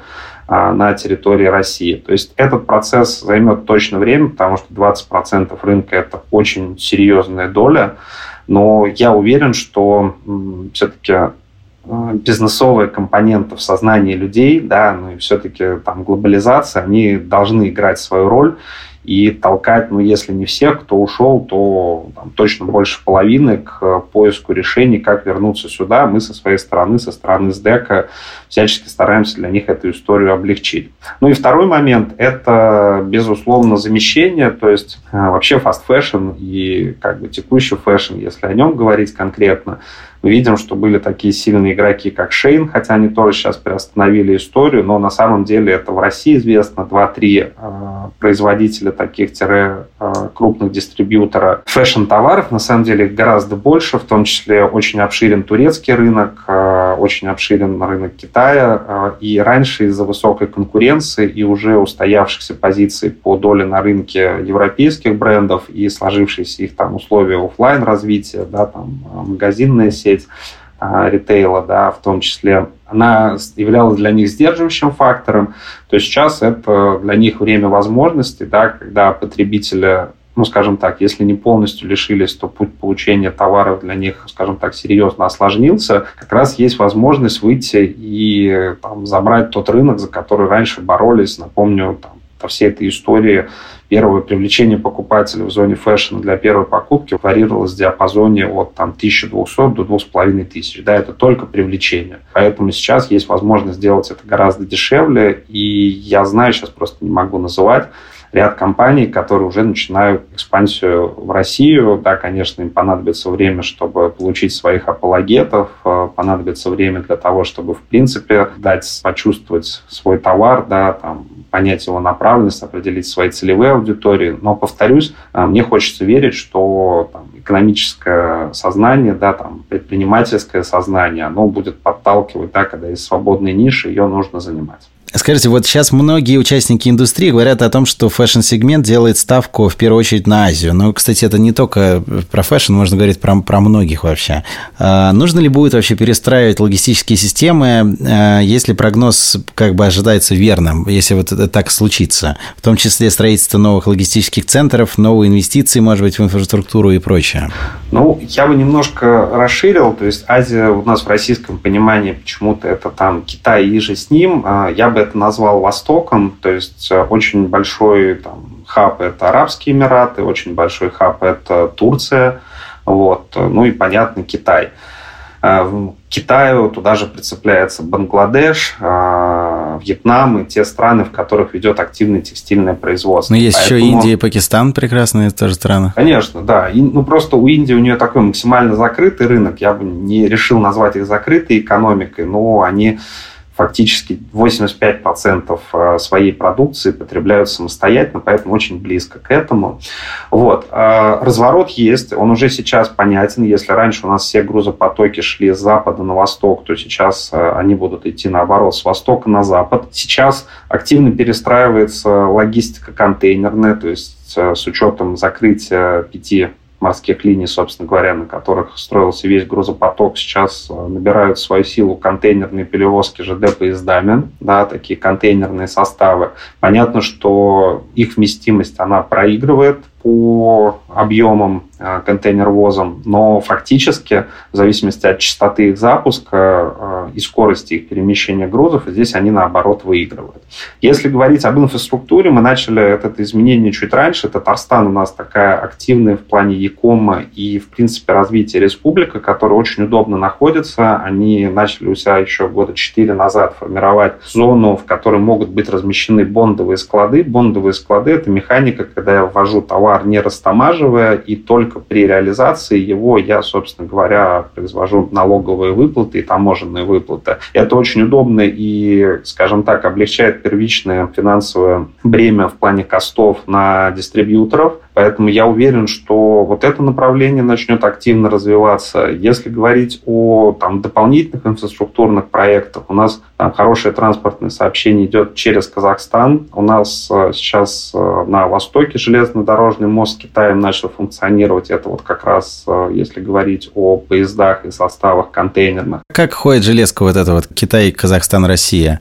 на территории России. То есть этот процесс займет точно время, потому что 20% рынка – это очень серьезная доля, но я уверен, что все-таки э, бизнесовые компоненты в сознании людей, да, ну и все-таки там глобализация, они должны играть свою роль и толкать, ну, если не всех, кто ушел, то там, точно больше половины к поиску решений, как вернуться сюда. Мы со своей стороны, со стороны СДЭКа всячески стараемся для них эту историю облегчить. Ну и второй момент – это, безусловно, замещение, то есть э, вообще fast fashion и как бы текущий фэшн, если о нем говорить конкретно, видим, что были такие сильные игроки, как Шейн, хотя они тоже сейчас приостановили историю, но на самом деле это в России известно 2-3 э, производителя таких тире э, крупных дистрибьютора фэшн-товаров. На самом деле их гораздо больше, в том числе очень обширен турецкий рынок, э, очень обширен рынок Китая. И раньше из-за высокой конкуренции и уже устоявшихся позиций по доле на рынке европейских брендов и сложившиеся их там условия офлайн развития, да, там магазинная сеть, сеть а, ритейла, да, в том числе, она являлась для них сдерживающим фактором, то сейчас это для них время возможностей, да, когда потребители ну, скажем так, если не полностью лишились, то путь получения товаров для них, скажем так, серьезно осложнился, как раз есть возможность выйти и там, забрать тот рынок, за который раньше боролись. Напомню, там, по всей этой истории первое привлечение покупателей в зоне фэшн для первой покупки варьировалось в диапазоне от там, 1200 до 2500. Да, это только привлечение. Поэтому сейчас есть возможность сделать это гораздо дешевле. И я знаю, сейчас просто не могу называть, ряд компаний, которые уже начинают экспансию в Россию. Да, конечно, им понадобится время, чтобы получить своих апологетов, э, понадобится время для того, чтобы, в принципе, дать почувствовать свой товар, да, там, понять его направленность, определить свои целевые аудитории. Но, повторюсь, э, мне хочется верить, что там, экономическое сознание, да, там, предпринимательское сознание, оно будет подталкивать, да, когда есть свободные ниши, ее нужно занимать. Скажите, вот сейчас многие участники индустрии говорят о том, что фэшн-сегмент делает ставку в первую очередь на Азию. Но, кстати, это не только про фэшн, можно говорить про, про многих вообще. А, нужно ли будет вообще перестраивать логистические системы, а, если прогноз как бы ожидается верным, если вот это так случится? В том числе строительство новых логистических центров, новые инвестиции, может быть, в инфраструктуру и прочее. Ну, я бы немножко расширил. То есть Азия у нас в российском понимании почему-то это там Китай иже с ним. А, я бы это назвал Востоком, то есть э, очень большой там, хаб – это Арабские Эмираты, очень большой хаб – это Турция, вот, ну и, понятно, Китай. Э, в Китаю туда же прицепляется Бангладеш, э, Вьетнам и те страны, в которых ведет активное текстильное производство. Но есть Поэтому... еще Индия и Пакистан прекрасные тоже страны. Конечно, да. И, ну, просто у Индии у нее такой максимально закрытый рынок. Я бы не решил назвать их закрытой экономикой, но они фактически 85% э, своей продукции потребляют самостоятельно, поэтому очень близко к этому. Вот. Э, разворот есть, он уже сейчас понятен. Если раньше у нас все грузопотоки шли с запада на восток, то сейчас э, они будут идти наоборот, с востока на запад. Сейчас активно перестраивается логистика контейнерная, то есть с учетом закрытия пяти морских линий, собственно говоря, на которых строился весь грузопоток, сейчас э, набирают свою силу контейнерные перевозки ЖД поездами, да, такие контейнерные составы. Понятно, что их вместимость, она проигрывает по объемам э, контейнервозом, но фактически в зависимости от частоты их запуска э, и скорости их перемещения грузов, здесь они наоборот выигрывают. Если говорить об инфраструктуре, мы начали это изменение чуть раньше. Татарстан у нас такая активная в плане Якома и, в принципе, развития республика, которая очень удобно находится. Они начали у себя еще года четыре назад формировать зону, в которой могут быть размещены бондовые склады. Бондовые склады – это механика, когда я ввожу товар товар, не растамаживая, и только при реализации его я, собственно говоря, произвожу налоговые выплаты и таможенные выплаты. Это очень удобно и, скажем так, облегчает первичное финансовое бремя в плане костов на дистрибьюторов, Поэтому я уверен, что вот это направление начнет активно развиваться. Если говорить о там, дополнительных инфраструктурных проектах, у нас там, хорошее транспортное сообщение идет через Казахстан. У нас э, сейчас э, на востоке железнодорожный мост с Китаем начал функционировать. Это вот как раз, э, если говорить о поездах и составах контейнерных. Как ходит железка вот это вот Китай, Казахстан, Россия?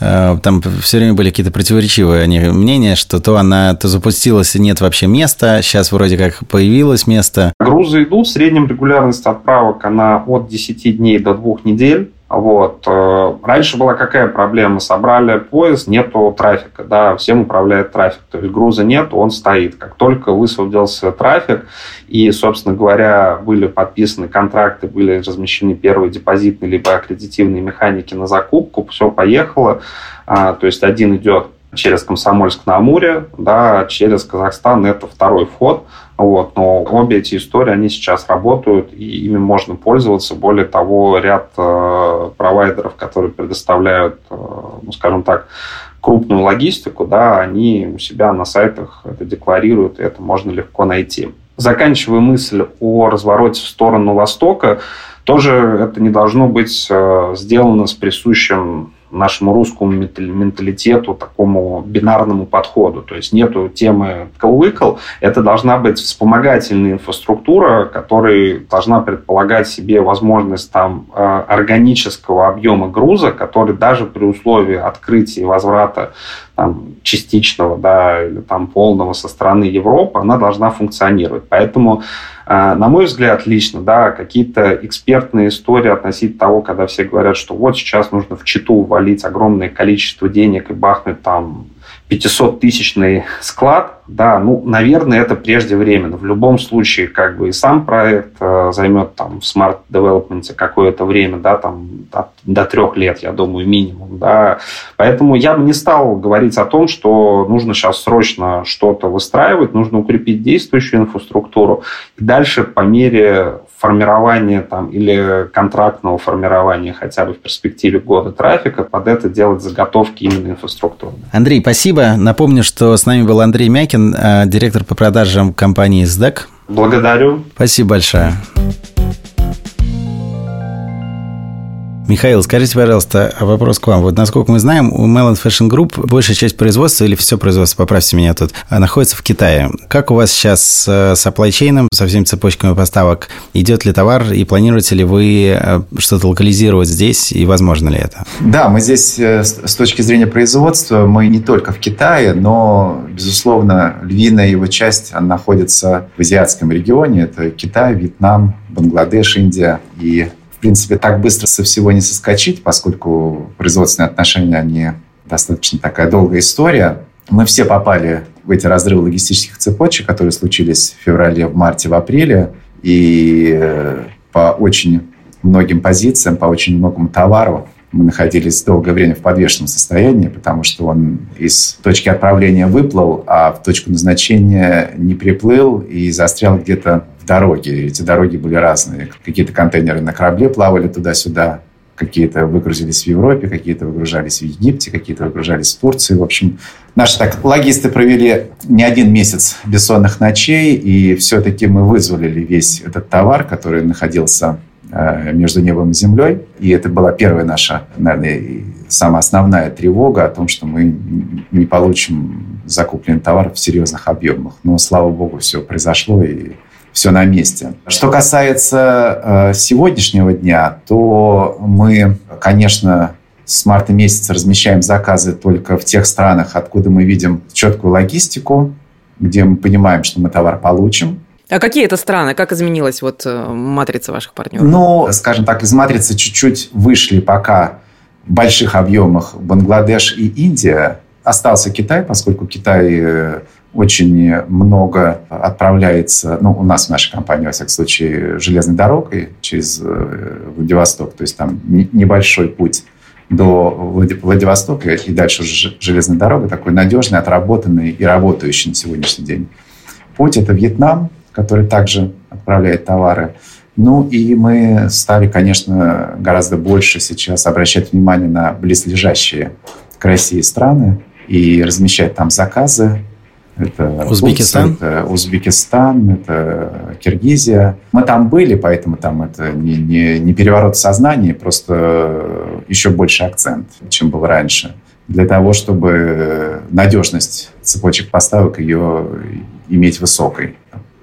Э, там все время были какие-то противоречивые мнения, что то она то запустилась и нет вообще места, сейчас вроде как появилось место. Грузы идут, в среднем регулярность отправок, она от 10 дней до 2 недель. Вот. Э, раньше была какая проблема? Собрали поезд, нету трафика, да, всем управляет трафик. То есть груза нет, он стоит. Как только высвободился трафик, и, собственно говоря, были подписаны контракты, были размещены первые депозитные либо аккредитивные механики на закупку, все поехало. А, то есть один идет через Комсомольск на Амуре, да, через Казахстан это второй вход. Вот, но обе эти истории, они сейчас работают, и ими можно пользоваться. Более того, ряд э, провайдеров, которые предоставляют, э, ну, скажем так, крупную логистику, да, они у себя на сайтах это декларируют, и это можно легко найти. Заканчивая мысль о развороте в сторону Востока, тоже это не должно быть э, сделано с присущим нашему русскому менталитету, такому бинарному подходу. То есть нету темы колвыкл, это должна быть вспомогательная инфраструктура, которая должна предполагать себе возможность там э, органического объема груза, который даже при условии открытия и возврата там, частичного да, или там, полного со стороны Европы, она должна функционировать. Поэтому а, на мой взгляд, лично, да, какие-то экспертные истории относительно того, когда все говорят, что вот сейчас нужно в читу валить огромное количество денег и бахнуть там 500-тысячный склад, да, ну, наверное, это преждевременно. В любом случае, как бы и сам проект э, займет там в Development какое-то время, да, там от, до трех лет, я думаю, минимум, да. Поэтому я бы не стал говорить о том, что нужно сейчас срочно что-то выстраивать, нужно укрепить действующую инфраструктуру. И дальше по мере формирования там, или контрактного формирования хотя бы в перспективе года трафика, под это делать заготовки именно инфраструктурные. Андрей, спасибо. Напомню, что с нами был Андрей Мякин, э, директор по продажам компании SDEC. Благодарю. Спасибо большое. Михаил, скажите, пожалуйста, вопрос к вам. Вот насколько мы знаем, у Melon Fashion Group большая часть производства или все производство, поправьте меня тут, а, находится в Китае. Как у вас сейчас с supply chain, со всеми цепочками поставок? Идет ли товар и планируете ли вы э, что-то локализировать здесь и возможно ли это? Да, мы здесь э, с точки зрения производства, мы не только в Китае, но, безусловно, львиная его часть находится в азиатском регионе. Это Китай, Вьетнам, Бангладеш, Индия и принципе, так быстро со всего не соскочить, поскольку производственные отношения, они достаточно такая долгая история. Мы все попали в эти разрывы логистических цепочек, которые случились в феврале, в марте, в апреле. И э, по очень многим позициям, по очень многому товару мы находились долгое время в подвешенном состоянии, потому что он из точки отправления выплыл, а в точку назначения не приплыл и застрял где-то дороги. Эти дороги были разные. Какие-то контейнеры на корабле плавали туда-сюда, какие-то выгрузились в Европе, какие-то выгружались в Египте, какие-то выгружались в Турции. В общем, наши так логисты провели не один месяц бессонных ночей, и все-таки мы вызволили весь этот товар, который находился э, между небом и землей. И это была первая наша, наверное, самая основная тревога о том, что мы не получим закупленный товар в серьезных объемах. Но, слава богу, все произошло, и все на месте. Что касается э, сегодняшнего дня, то мы, конечно, с марта месяца размещаем заказы только в тех странах, откуда мы видим четкую логистику, где мы понимаем, что мы товар получим. А какие это страны? Как изменилась вот э, матрица ваших партнеров? Ну, скажем так, из матрицы чуть-чуть вышли пока в больших объемах Бангладеш и Индия. Остался Китай, поскольку Китай э, очень много отправляется, ну, у нас в нашей компании, во всяком случае, железной дорогой через э, Владивосток. То есть там небольшой путь до Владивостока и дальше уже железная дорога, такой надежный, отработанный и работающий на сегодняшний день путь – это Вьетнам, который также отправляет товары. Ну и мы стали, конечно, гораздо больше сейчас обращать внимание на близлежащие к России страны и размещать там заказы. Это Узбекистан? Турция, это Узбекистан, это Киргизия. Мы там были, поэтому там это не, не, не переворот сознания, просто еще больше акцент, чем был раньше для того, чтобы надежность цепочек поставок ее иметь высокой.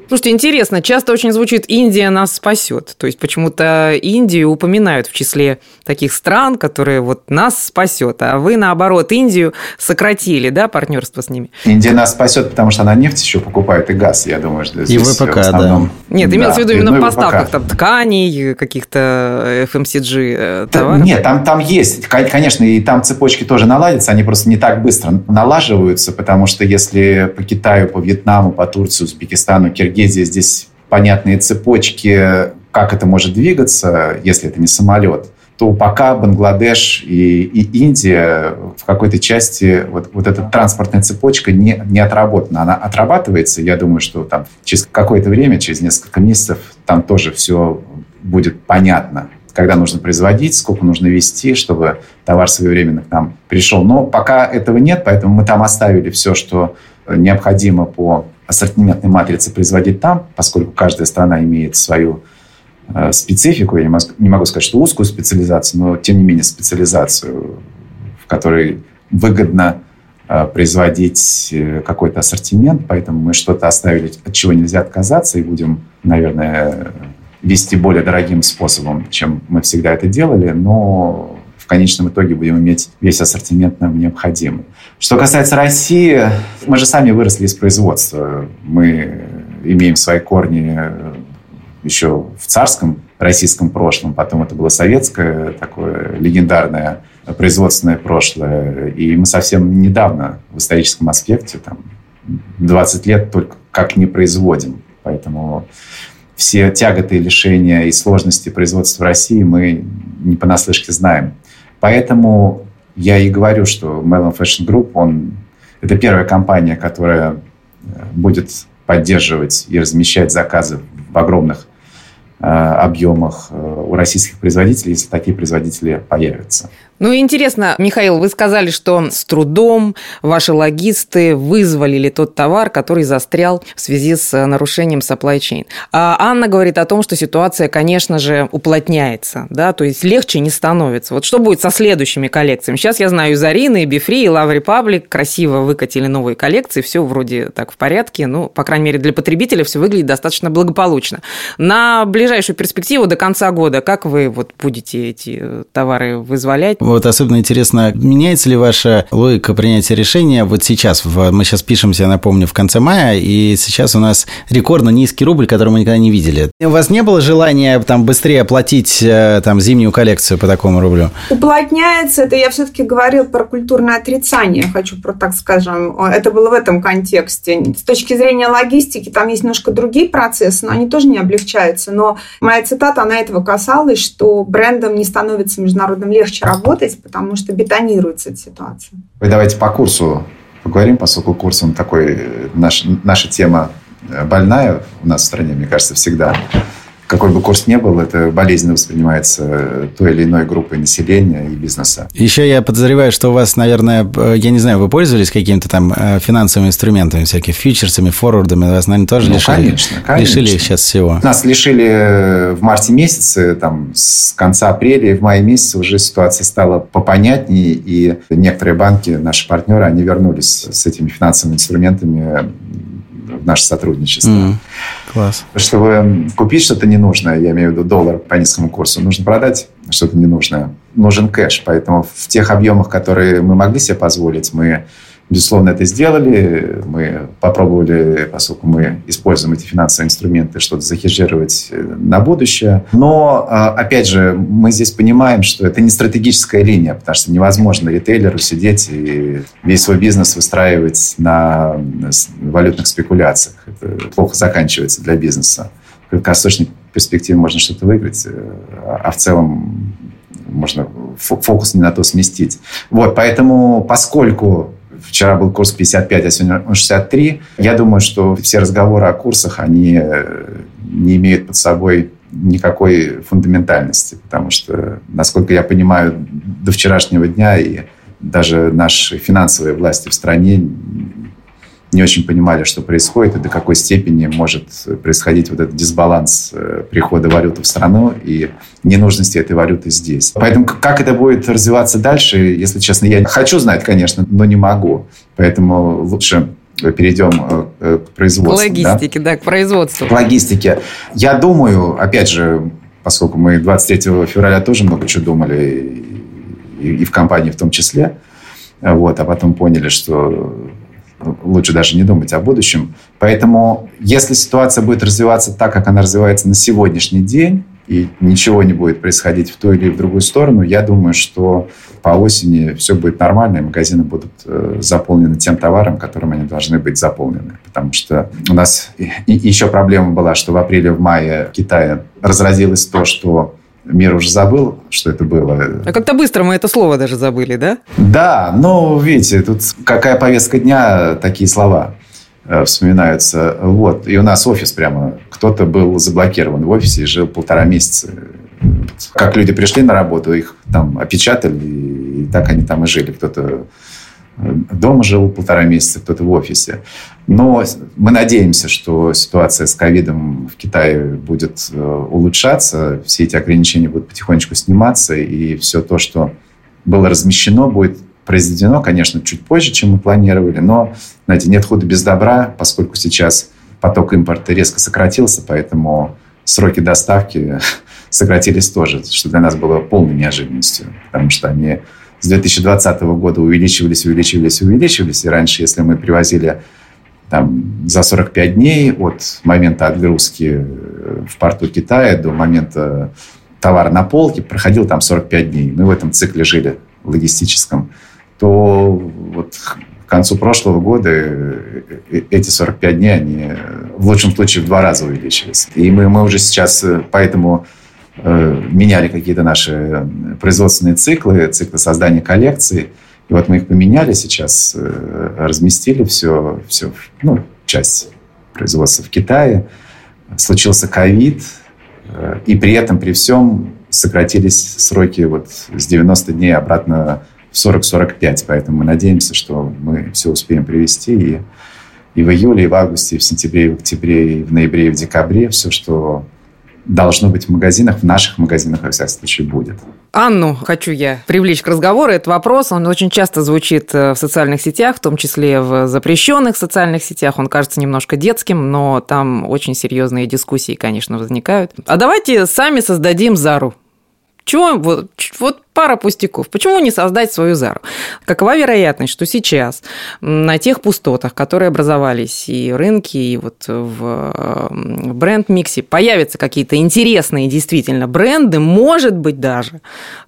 Слушайте, интересно, часто очень звучит «Индия нас спасет». То есть почему-то Индию упоминают в числе таких стран, которые вот нас спасет, а вы, наоборот, Индию сократили, да, партнерство с ними? Индия нас спасет, потому что она нефть еще покупает и газ, я думаю, что здесь И ВПК, в основном... да. Нет, имеется да, в виду именно в поставках там, тканей, каких-то FMCG э, товаров? Нет, там, там есть, конечно, и там цепочки тоже наладятся, они просто не так быстро налаживаются, потому что если по Китаю, по Вьетнаму, по Турции, Узбекистану, Киргизии Норвегия, здесь понятные цепочки, как это может двигаться, если это не самолет, то пока Бангладеш и, и Индия в какой-то части вот, вот эта транспортная цепочка не, не отработана. Она отрабатывается, я думаю, что там через какое-то время, через несколько месяцев, там тоже все будет понятно, когда нужно производить, сколько нужно вести, чтобы товар своевременно к нам пришел. Но пока этого нет, поэтому мы там оставили все, что необходимо по ассортиментной матрицы производить там, поскольку каждая страна имеет свою э, специфику. Я не могу сказать, что узкую специализацию, но тем не менее специализацию, в которой выгодно э, производить э, какой-то ассортимент, поэтому мы что-то оставили, от чего нельзя отказаться, и будем, наверное, вести более дорогим способом, чем мы всегда это делали, но в конечном итоге будем иметь весь ассортимент нам необходимый. Что касается России, мы же сами выросли из производства. Мы имеем свои корни еще в царском российском прошлом, потом это было советское такое легендарное производственное прошлое. И мы совсем недавно в историческом аспекте, там, 20 лет только как не производим. Поэтому все тяготы, лишения и сложности производства в России мы не понаслышке знаем. Поэтому я и говорю, что Melon Fashion Group, он, это первая компания, которая э, будет поддерживать и размещать заказы в огромных э, объемах э, у российских производителей, если такие производители появятся. Ну, интересно, Михаил, вы сказали, что с трудом ваши логисты вызволили тот товар, который застрял в связи с э, нарушением supply chain. А Анна говорит о том, что ситуация, конечно же, уплотняется, да, то есть легче не становится. Вот что будет со следующими коллекциями? Сейчас я знаю, Зарина, и Бифри, и Love Republic красиво выкатили новые коллекции, все вроде так в порядке, ну, по крайней мере, для потребителя все выглядит достаточно благополучно. На ближайшую перспективу до конца года, как вы вот будете эти э, товары вызволять? Вот особенно интересно, меняется ли ваша логика принятия решения вот сейчас? Мы сейчас пишемся, я напомню, в конце мая, и сейчас у нас рекордно низкий рубль, который мы никогда не видели. У вас не было желания там быстрее оплатить э, там зимнюю коллекцию по такому рублю? Уплотняется, это я все-таки говорил про культурное отрицание, хочу про так скажем, это было в этом контексте. С точки зрения логистики там есть немножко другие процессы, но они тоже не облегчаются. Но моя цитата, она этого касалась, что брендам не становится международным легче работать, работать, потому что бетонируется эта ситуация. Вы давайте по курсу поговорим, поскольку курс, он такой, э, наш, наша тема э, больная у нас в стране, мне кажется, всегда какой бы курс ни был, это болезненно воспринимается той или иной группой населения и бизнеса. Еще я подозреваю, что у вас, наверное, я не знаю, вы пользовались какими-то там э, финансовыми инструментами, всякими фьючерсами, форвардами, вас, наверное, тоже ну, лишили? Конечно, конечно. Лишили сейчас всего. Нас лишили в марте месяце, там, с конца апреля и в мае месяце уже ситуация стала попонятнее, и некоторые банки, наши партнеры, они вернулись с этими финансовыми инструментами наше сотрудничество. Mm, класс. Чтобы купить что-то ненужное, я имею в виду доллар по низкому курсу, нужно продать что-то ненужное. Нужен кэш. Поэтому в тех объемах, которые мы могли себе позволить, мы Безусловно, это сделали. Мы попробовали, поскольку мы используем эти финансовые инструменты, что-то захеджировать э, на будущее. Но, а, опять же, мы здесь понимаем, что это не стратегическая линия, потому что невозможно ритейлеру сидеть и весь свой бизнес выстраивать на валютных спекуляциях. Это плохо заканчивается для бизнеса. В краткосрочной перспективе можно что-то выиграть, э, а в целом можно фокус не на то сместить. Вот, поэтому, поскольку вчера был курс 55, а сегодня 63. Я думаю, что все разговоры о курсах, они не имеют под собой никакой фундаментальности, потому что, насколько я понимаю, до вчерашнего дня и даже наши финансовые власти в стране не очень понимали, что происходит и до какой степени может происходить вот этот дисбаланс э, прихода валюты в страну и ненужности этой валюты здесь. Поэтому как это будет развиваться дальше, если честно, я хочу знать, конечно, но не могу. Поэтому лучше перейдем э, э, к производству. К логистике, да, да к производству. К логистике. Я думаю, опять же, поскольку мы 23 февраля тоже много чего думали, и, и в компании в том числе, вот, а потом поняли, что лучше даже не думать о будущем. Поэтому, если ситуация будет развиваться так, как она развивается на сегодняшний день, и ничего не будет происходить в ту или в другую сторону, я думаю, что по осени все будет нормально, и магазины будут э, заполнены тем товаром, которым они должны быть заполнены. Потому что у нас еще проблема была, что в апреле, в мае в Китае разразилось то, что мир уже забыл, что это было. А как-то быстро мы это слово даже забыли, да? Да, но видите, тут какая повестка дня, такие слова э, вспоминаются. Вот. И у нас офис прямо, кто-то был заблокирован в офисе и жил полтора месяца. Как люди пришли на работу, их там опечатали, и так они там и жили. Кто-то дома жил полтора месяца, кто-то в офисе. Но мы надеемся, что ситуация с ковидом в Китае будет э, улучшаться, все эти ограничения будут потихонечку сниматься, и все то, что было размещено, будет произведено, конечно, чуть позже, чем мы планировали, но, знаете, нет худа без добра, поскольку сейчас поток импорта резко сократился, поэтому сроки доставки сократились тоже, что для нас было полной неожиданностью, потому что они с 2020 года увеличивались, увеличивались, увеличивались. И раньше, если мы привозили там, за 45 дней от момента отгрузки э, в порту Китая до момента товара на полке, проходил там 45 дней. Мы в этом цикле жили логистическом. То вот к концу прошлого года э, э, эти 45 дней, они в лучшем случае в два раза увеличились. И мы, мы уже сейчас поэтому Э, меняли какие-то наши производственные циклы, циклы создания коллекций. И вот мы их поменяли сейчас, э, разместили все, все ну, часть производства в Китае. Случился ковид, э, и при этом, при всем, сократились сроки вот с 90 дней обратно в 40-45. Поэтому мы надеемся, что мы все успеем привести и, и в июле, и в августе, и в сентябре, и в октябре, и в ноябре, и в декабре. Все, что должно быть в магазинах, в наших магазинах, во всяком случае, будет. Анну хочу я привлечь к разговору. Этот вопрос, он очень часто звучит э, в социальных сетях, в том числе в запрещенных социальных сетях. Он кажется немножко детским, но там очень серьезные дискуссии, конечно, возникают. А давайте сами создадим Зару. Чего вот, вот пара пустяков. Почему не создать свою Зару? Какова вероятность, что сейчас на тех пустотах, которые образовались и рынки, и вот в бренд-миксе появятся какие-то интересные действительно бренды, может быть даже,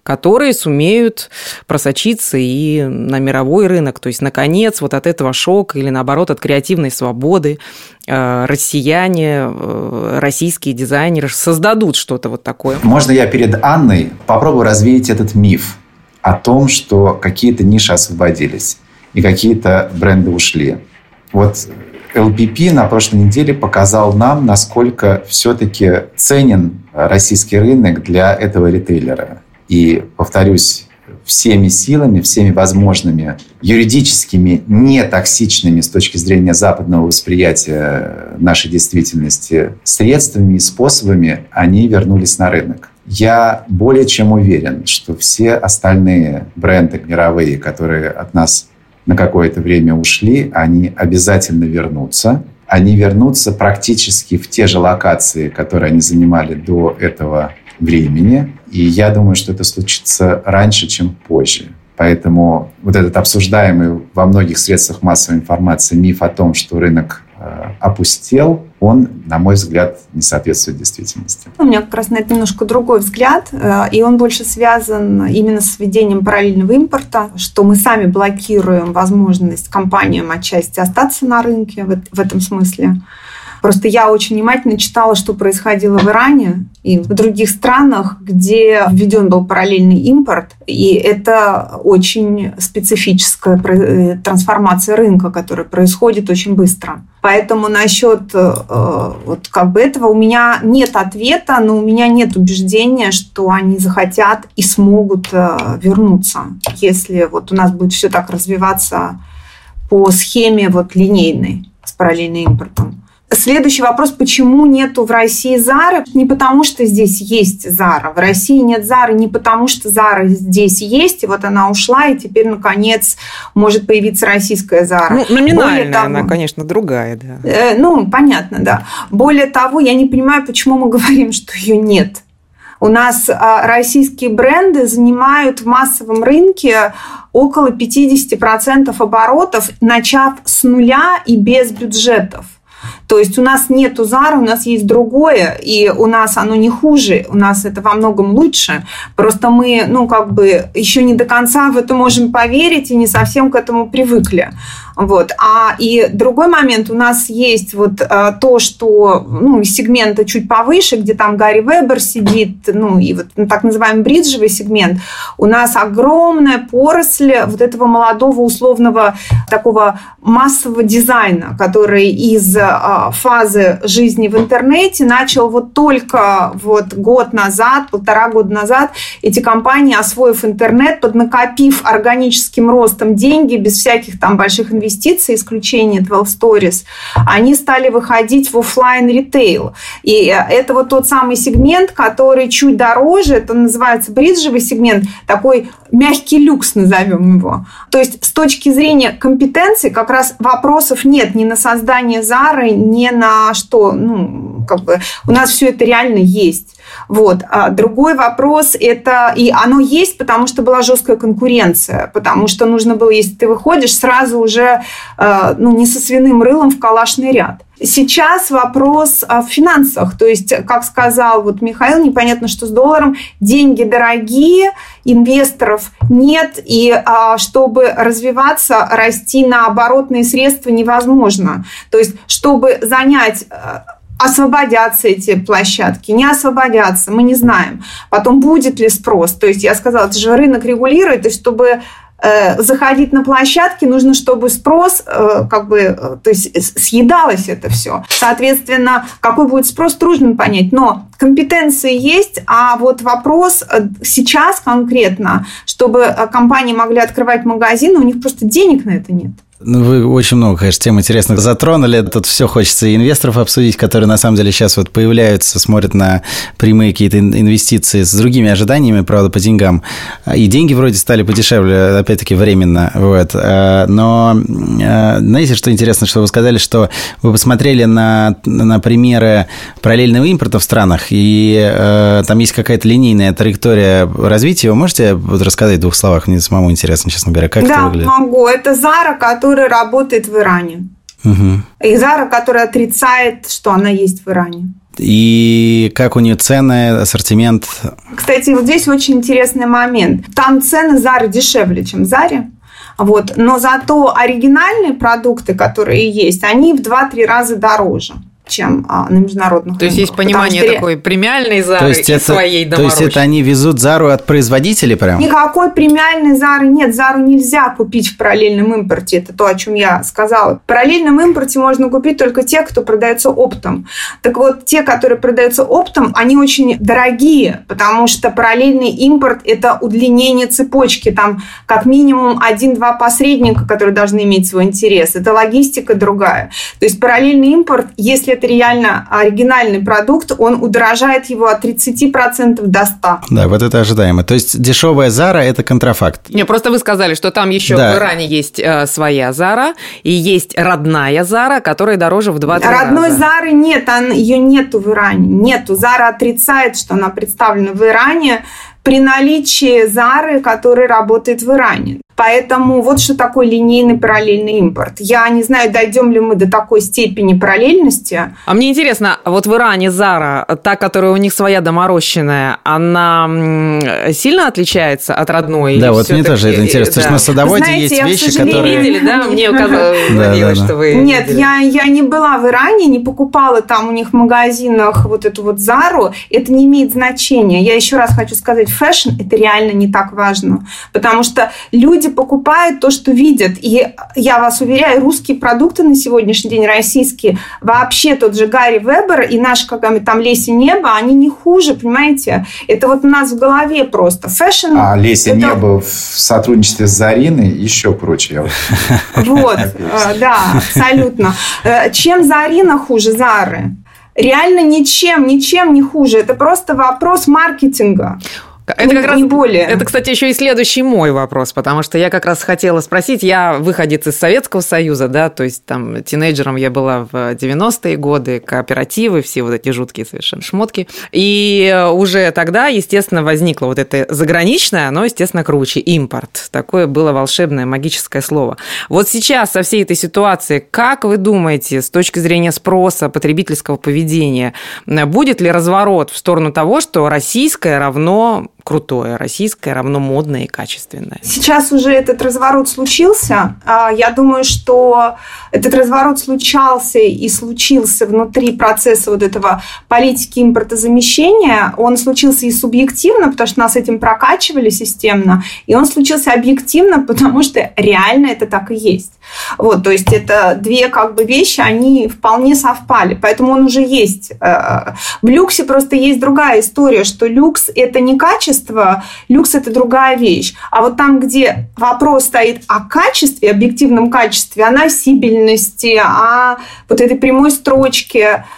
которые сумеют просочиться и на мировой рынок. То есть, наконец, вот от этого шока или, наоборот, от креативной свободы э, россияне, э, российские дизайнеры создадут что-то вот такое. Можно я перед Анной попробую развеять этот миф о том, что какие-то ниши освободились и какие-то бренды ушли. Вот LPP на прошлой неделе показал нам, насколько все-таки ценен российский рынок для этого ритейлера. И, повторюсь, всеми силами, всеми возможными юридическими, нетоксичными с точки зрения западного восприятия нашей действительности средствами и способами они вернулись на рынок. Я более чем уверен, что все остальные бренды мировые, которые от нас на какое-то время ушли, они обязательно вернутся. Они вернутся практически в те же локации, которые они занимали до этого времени. И я думаю, что это случится раньше, чем позже. Поэтому вот этот обсуждаемый во многих средствах массовой информации миф о том, что рынок опустел, он, на мой взгляд, не соответствует действительности. У меня как раз на это немножко другой взгляд, э, и он больше связан именно с введением параллельного импорта, что мы сами блокируем возможность компаниям отчасти остаться на рынке в этом смысле. Просто я очень внимательно читала, что происходило в Иране и в других странах, где введен был параллельный импорт. И это очень специфическая э, трансформация рынка, которая происходит очень быстро. Поэтому насчет э, вот как бы этого у меня нет ответа, но у меня нет убеждения, что они захотят и смогут э, вернуться, если вот у нас будет все так развиваться по схеме вот линейной с параллельным импортом. Следующий вопрос, почему нету в России Зары? Не потому, что здесь есть Зара. В России нет Зары не потому, что Зара здесь есть, и вот она ушла, и теперь, наконец, может появиться российская Зара. Ну, номинальная того, она, конечно, другая, да. Э, ну, понятно, да. Более того, я не понимаю, почему мы говорим, что ее нет. У нас а, российские бренды занимают в массовом рынке около 50% оборотов, начав с нуля и без бюджетов. То есть у нас нету Зара, у нас есть другое, и у нас оно не хуже, у нас это во многом лучше. Просто мы, ну, как бы еще не до конца в это можем поверить и не совсем к этому привыкли. Вот. А и другой момент, у нас есть вот а, то, что ну, сегменты чуть повыше, где там Гарри Вебер сидит, ну и вот ну, так называемый бриджевый сегмент, у нас огромная поросль вот этого молодого условного такого массового дизайна, который из а, фазы жизни в интернете начал вот только вот год назад, полтора года назад эти компании, освоив интернет, поднакопив органическим ростом деньги без всяких там больших инвестиций, исключение 12 Stories, они стали выходить в офлайн ритейл. И это вот тот самый сегмент, который чуть дороже, это называется бриджевый сегмент, такой мягкий люкс, назовем его. То есть с точки зрения компетенции как раз вопросов нет ни на создание Зары, ни на что. Ну, как бы у нас все это реально есть. Вот. А другой вопрос – это… И оно есть, потому что была жесткая конкуренция, потому что нужно было, если ты выходишь, сразу уже э, ну, не со свиным рылом в калашный ряд. Сейчас вопрос в финансах. То есть, как сказал вот Михаил, непонятно, что с долларом. Деньги дорогие, инвесторов нет, и а, чтобы развиваться, расти на оборотные средства невозможно. То есть, чтобы занять э, освободятся эти площадки, не освободятся, мы не знаем. Потом будет ли спрос. То есть я сказала, это же рынок регулирует, и чтобы заходить на площадки, нужно, чтобы спрос, э, как бы, э, то есть съедалось это все. Соответственно, какой будет спрос, трудно понять. Но компетенции есть, а вот вопрос сейчас конкретно, чтобы компании могли открывать магазины, у них просто денег на это нет. Ну, вы очень много, конечно, тем интересных затронули. Тут все хочется и инвесторов обсудить, которые на самом деле сейчас вот появляются, смотрят на прямые какие-то инвестиции с другими ожиданиями, правда, по деньгам. И деньги вроде стали подешевле, опять-таки, временно. Вот. А, но а, знаете, что интересно, что вы сказали, что вы посмотрели на, на примеры параллельного импорта в странах, и там есть какая-то линейная траектория развития. Вы можете вот рассказать в двух словах? Мне самому интересно, честно говоря, как да, это выглядит? Да, могу. Это Зара, который который работает в Иране. Угу. И Зара, которая отрицает, что она есть в Иране. И как у нее цены, ассортимент? Кстати, вот здесь очень интересный момент. Там цены Зары дешевле, чем Заре. Вот. Но зато оригинальные продукты, которые есть, они в 2-3 раза дороже чем а, на международных То есть есть понимание что... такой премиальной Зары то есть и это, своей. То есть это они везут Зару от производителей прям? Никакой премиальной Зары нет. Зару нельзя купить в параллельном импорте. Это то, о чем я сказала. В параллельном импорте можно купить только те, кто продается оптом. Так вот, те, которые продаются оптом, они очень дорогие, потому что параллельный импорт – это удлинение цепочки. Там как минимум один-два посредника, которые должны иметь свой интерес. Это логистика другая. То есть параллельный импорт, если это реально оригинальный продукт, он удорожает его от 30% до 100%. Да, вот это ожидаемо. То есть дешевая Зара – это контрафакт. Не, просто вы сказали, что там еще да. в Иране есть э, своя Зара и есть родная Зара, которая дороже в 2 раза. Родной Зары нет, он, ее нету в Иране. Нету. Зара отрицает, что она представлена в Иране при наличии Зары, которая работает в Иране. Поэтому вот что такое линейный параллельный импорт. Я не знаю, дойдем ли мы до такой степени параллельности. А мне интересно, вот в Иране Зара, та, которая у них своя доморощенная, она сильно отличается от родной? Да, вот мне тоже это интересно. Да. Потому что на садоводе Знаете, есть вещи, которые... видели, да? Мне казалось, что вы Нет, я, я не была в Иране, не покупала там у них в магазинах вот эту вот Зару. Это не имеет значения. Я еще раз хочу сказать, фэшн – это реально не так важно. Потому что люди покупают то, что видят. И я вас уверяю, русские продукты на сегодняшний день, российские, вообще тот же Gerry Weber и наш какая там Леся Небо, они не хуже, понимаете? Это вот у нас в голове просто. Фэшн... А Леся это... Небо в сотрудничестве с Зариной еще круче. Вот, э, да, абсолютно. Э, чем Зарина хуже Зары? Реально ничем, ничем не хуже. Это просто вопрос маркетинга. Это как раз, не более. Это, кстати, еще и следующий мой вопрос, потому что я как раз хотела спросить, я выходец из Советского Союза, да, то есть там тинейджером я была в 90-е годы, кооперативы, все вот эти жуткие совершенно шмотки, и уже тогда, естественно, возникло вот это заграничное, но, естественно, круче, импорт. Такое было волшебное, магическое слово. Вот сейчас со всей этой ситуации, как вы думаете, с точки зрения спроса, потребительского поведения, будет ли разворот в сторону того, что российское равно крутое, российское равно модное и качественное. Сейчас уже этот разворот случился. А, я думаю, что этот разворот случался и случился внутри процесса вот этого политики импортозамещения. Он случился и субъективно, потому что нас этим прокачивали системно, и он случился объективно, потому что реально это так и есть. Вот, то есть это две как бы вещи, они вполне совпали, поэтому он уже есть. Э, в люксе просто есть другая история, что люкс – это не качество, люкс – это другая вещь. А вот там, где вопрос стоит о качестве, объективном качестве, о носибельности, о вот этой прямой строчке –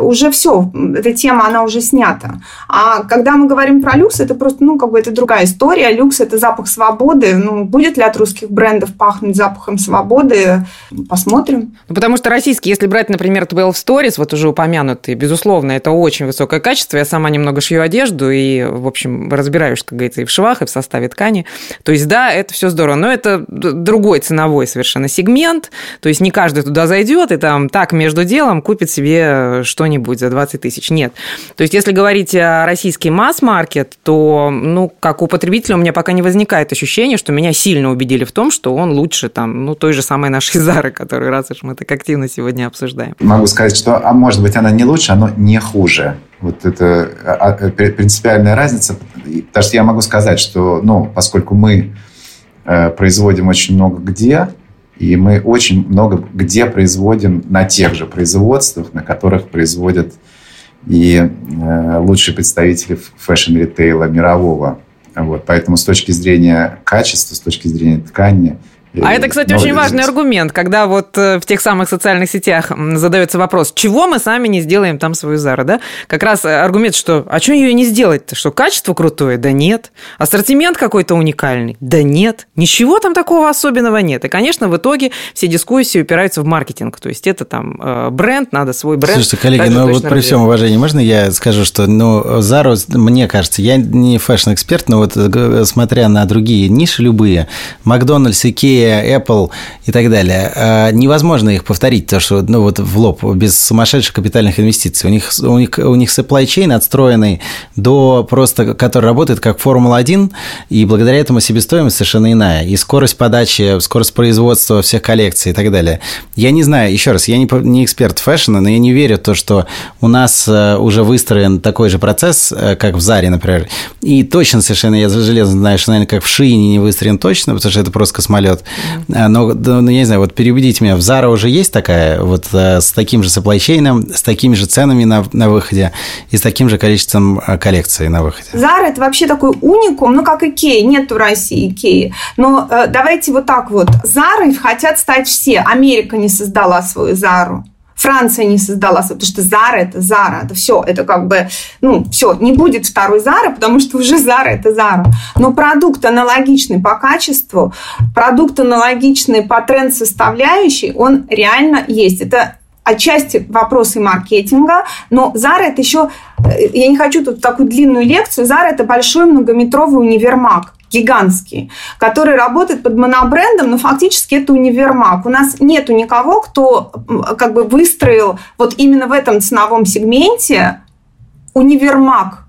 уже все, эта тема, она уже снята. А когда мы говорим про люкс, это просто, ну, как бы это другая история. Люкс – это запах свободы. Ну, будет ли от русских брендов пахнуть запахом свободы? Посмотрим. Ну, потому что российские, если брать, например, 12 Stories, вот уже упомянутые, безусловно, это очень высокое качество. Я сама немного шью одежду и, в общем, разбираюсь, как говорится, и в швах, и в составе ткани. То есть, да, это все здорово, но это другой ценовой совершенно сегмент. То есть, не каждый туда зайдет и там так между делом купит себе что-нибудь за 20 тысяч. Нет. То есть, если говорить о российский масс-маркет, то, ну, как у потребителя у меня пока не возникает ощущение, что меня сильно убедили в том, что он лучше там, ну, той же самой нашей Зары, которую раз уж мы так активно сегодня обсуждаем. Могу сказать, что, а может быть, она не лучше, но не хуже. Вот это а, а, принципиальная разница. Потому что я могу сказать, что, ну, поскольку мы э, производим очень много где, и мы очень много где производим на тех же производствах, на которых производят и э, лучшие представители фэшн-ритейла мирового. Вот. Поэтому с точки зрения качества, с точки зрения ткани, а это, кстати, очень важный аргумент, когда вот э, в тех самых социальных сетях задается вопрос, чего мы сами не сделаем там свою Зару, да? Как раз э, аргумент, что, а что ее не сделать-то? Что, качество крутое? Да нет. Ассортимент какой-то уникальный? Да нет. Ничего там такого особенного нет. И, конечно, в итоге все дискуссии упираются в маркетинг. То есть это там э, бренд, надо свой бренд. Слушайте, коллеги, ну вот при всем уважении, можно я скажу, что, ну, Зару, мне кажется, я не фэшн-эксперт, но вот смотря на другие ниши любые, Макдональдс, Икея, Apple и так далее. А, невозможно их повторить, то, что ну, вот в лоб, без сумасшедших капитальных инвестиций. У них, у них, у них supply chain отстроенный до просто, который работает как Формула-1, и благодаря этому себестоимость совершенно иная. И скорость подачи, скорость производства всех коллекций и так далее. Я не знаю, еще раз, я не, не эксперт фэшна, но я не верю в то, что у нас э, уже выстроен такой же процесс, э, как в Заре, например. И точно совершенно, я железно знаю, что, наверное, как в Шиине не выстроен точно, потому что это просто космолет. А, но, ну, я не знаю, вот переубедите меня, в Zara уже есть такая, вот э, с таким же supply с такими же ценами на, на выходе и с таким же количеством э, коллекций на выходе? Zara – это вообще такой уникум, ну, как Икея, нет в России Икеи. Но э, давайте вот так вот. Zara хотят стать все. Америка не создала свою Зару. Франция не создала, потому что Зара это Зара, это все, это как бы, ну, все, не будет второй Зары, потому что уже Зара это Зара. Но продукт аналогичный по качеству, продукт аналогичный по тренд-составляющей, он реально есть. Это отчасти вопросы маркетинга, но Зара это еще, э, я не хочу тут такую длинную лекцию, Зара это большой многометровый универмаг. Гигантский, который работает под монобрендом, но фактически это универмаг. У нас нету никого, кто как бы выстроил вот именно в этом ценовом сегменте универмаг.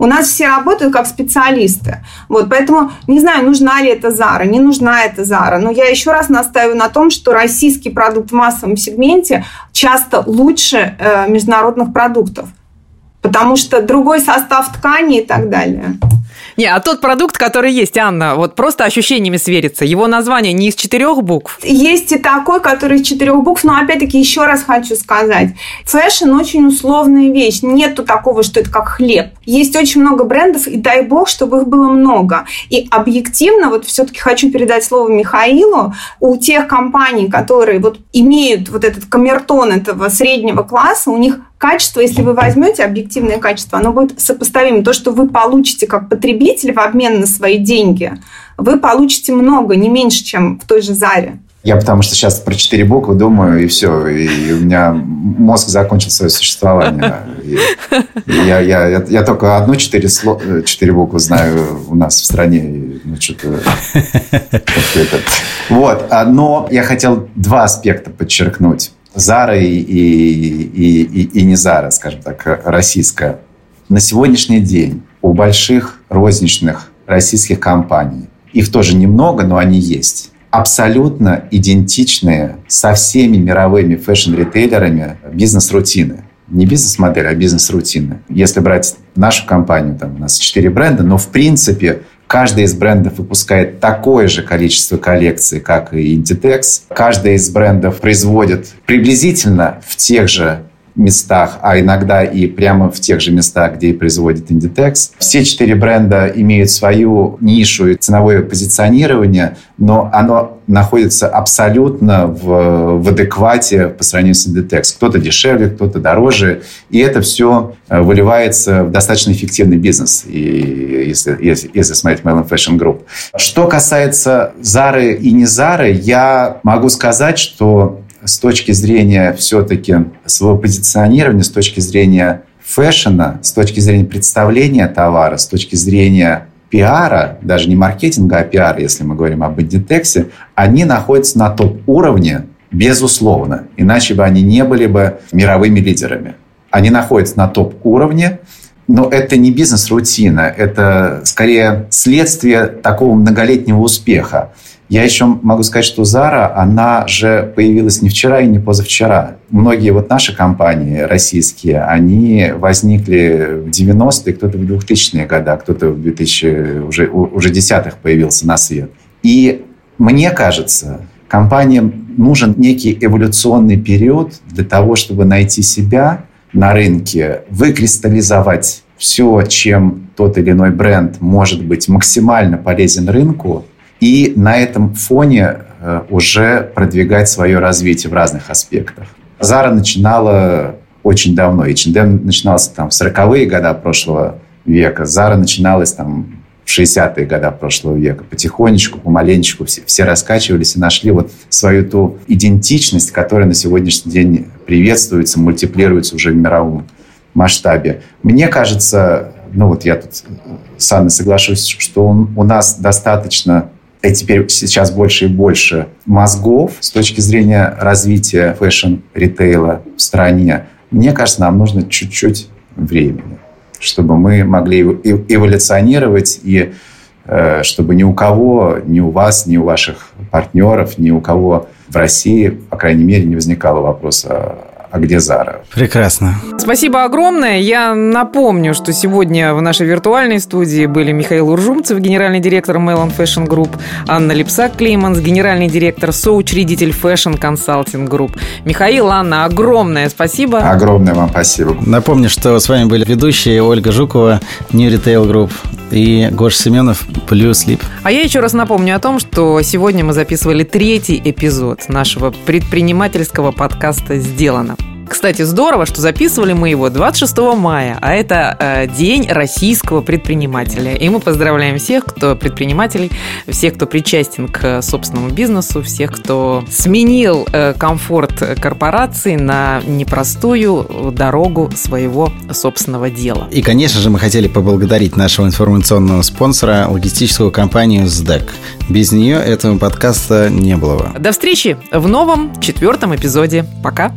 У нас все работают как специалисты. Вот, поэтому не знаю, нужна ли эта Зара, не нужна эта Зара. Но я еще раз настаиваю на том, что российский продукт в массовом сегменте часто лучше э, международных продуктов. Потому что другой состав ткани и так далее. Не, а тот продукт, который есть, Анна, вот просто ощущениями сверится. Его название не из четырех букв? Есть и такой, который из четырех букв, но опять-таки еще раз хочу сказать. Fashion очень условная вещь. Нету такого, что это как хлеб. Есть очень много брендов, и дай бог, чтобы их было много. И объективно, вот все-таки хочу передать слово Михаилу, у тех компаний, которые вот имеют вот этот камертон этого среднего класса, у них качество, если вы возьмете объективное качество, оно будет сопоставимо. То, что вы получите как потребитель в обмен на свои деньги, вы получите много, не меньше, чем в той же Заре. Я потому что сейчас про четыре буквы думаю, и все. И у меня мозг закончил свое существование. И я, я, я, я только одну четыре, сло, четыре буквы знаю у нас в стране. И, ну, что-то... Вот. А, но я хотел два аспекта подчеркнуть. Зара и, и, и, и не Зара, скажем так, российская. На сегодняшний день у больших розничных российских компаний, их тоже немного, но они есть, абсолютно идентичные со всеми мировыми фэшн-ритейлерами бизнес-рутины. Не бизнес-модель, а бизнес-рутины. Если брать нашу компанию, там у нас четыре бренда, но в принципе Каждый из брендов выпускает такое же количество коллекций, как и Inditex. Каждый из брендов производит приблизительно в тех же местах, а иногда и прямо в тех же местах, где и производит Inditex. Все четыре бренда имеют свою нишу и ценовое позиционирование, но оно находится абсолютно в, в адеквате по сравнению с Inditex. Кто-то дешевле, кто-то дороже, и это все э, выливается в достаточно эффективный бизнес, и если, если, если смотреть Melon Fashion Group. Что касается Зары и не Зары, я могу сказать, что с точки зрения все-таки своего позиционирования, с точки зрения фэшена, с точки зрения представления товара, с точки зрения пиара, даже не маркетинга, а пиара, если мы говорим об Inditex, они находятся на топ-уровне, безусловно. Иначе бы они не были бы мировыми лидерами. Они находятся на топ-уровне, но это не бизнес-рутина, это скорее следствие такого многолетнего успеха. Я еще могу сказать, что Zara, она же появилась не вчера и не позавчера. Многие вот наши компании российские, они возникли в 90-е, кто-то в 2000-е годы, кто-то в 2000 уже, уже десятых появился на свет. И мне кажется, компаниям нужен некий эволюционный период для того, чтобы найти себя на рынке, выкристаллизовать все, чем тот или иной бренд может быть максимально полезен рынку, и на этом фоне э, уже продвигать свое развитие в разных аспектах. Зара начинала очень давно. H&M начинался там в 40-е годы прошлого века. Зара начиналась там в 60-е годы прошлого века. Потихонечку, помаленечку все, все раскачивались и нашли вот свою ту идентичность, которая на сегодняшний день приветствуется, мультиплируется уже в мировом масштабе. Мне кажется, ну вот я тут с Анной соглашусь, что у нас достаточно и теперь сейчас больше и больше мозгов с точки зрения развития fashion-ритейла в стране. Мне кажется, нам нужно чуть-чуть времени, чтобы мы могли эволюционировать и э, чтобы ни у кого, ни у вас, ни у ваших партнеров, ни у кого в России, по крайней мере, не возникало вопроса а где Зара. Прекрасно. Спасибо огромное. Я напомню, что сегодня в нашей виртуальной студии были Михаил Уржумцев, генеральный директор Melon Fashion Group, Анна Лебсак-Клейманс, генеральный директор, соучредитель Fashion Consulting Group. Михаил, Анна, огромное спасибо. Огромное вам спасибо. Напомню, что с вами были ведущие Ольга Жукова, New Retail Group и Гоша Семенов, Blue Sleep. А я еще раз напомню о том, что сегодня мы записывали третий эпизод нашего предпринимательского подкаста «Сделано». Кстати, здорово, что записывали мы его 26 мая, а это э, День российского предпринимателя. И мы поздравляем всех, кто предпринимателей, всех, кто причастен к собственному бизнесу, всех, кто сменил э, комфорт корпорации на непростую дорогу своего собственного дела. И, конечно же, мы хотели поблагодарить нашего информационного спонсора, логистическую компанию СДЭК. Без нее этого подкаста не было бы. До встречи в новом четвертом эпизоде. Пока!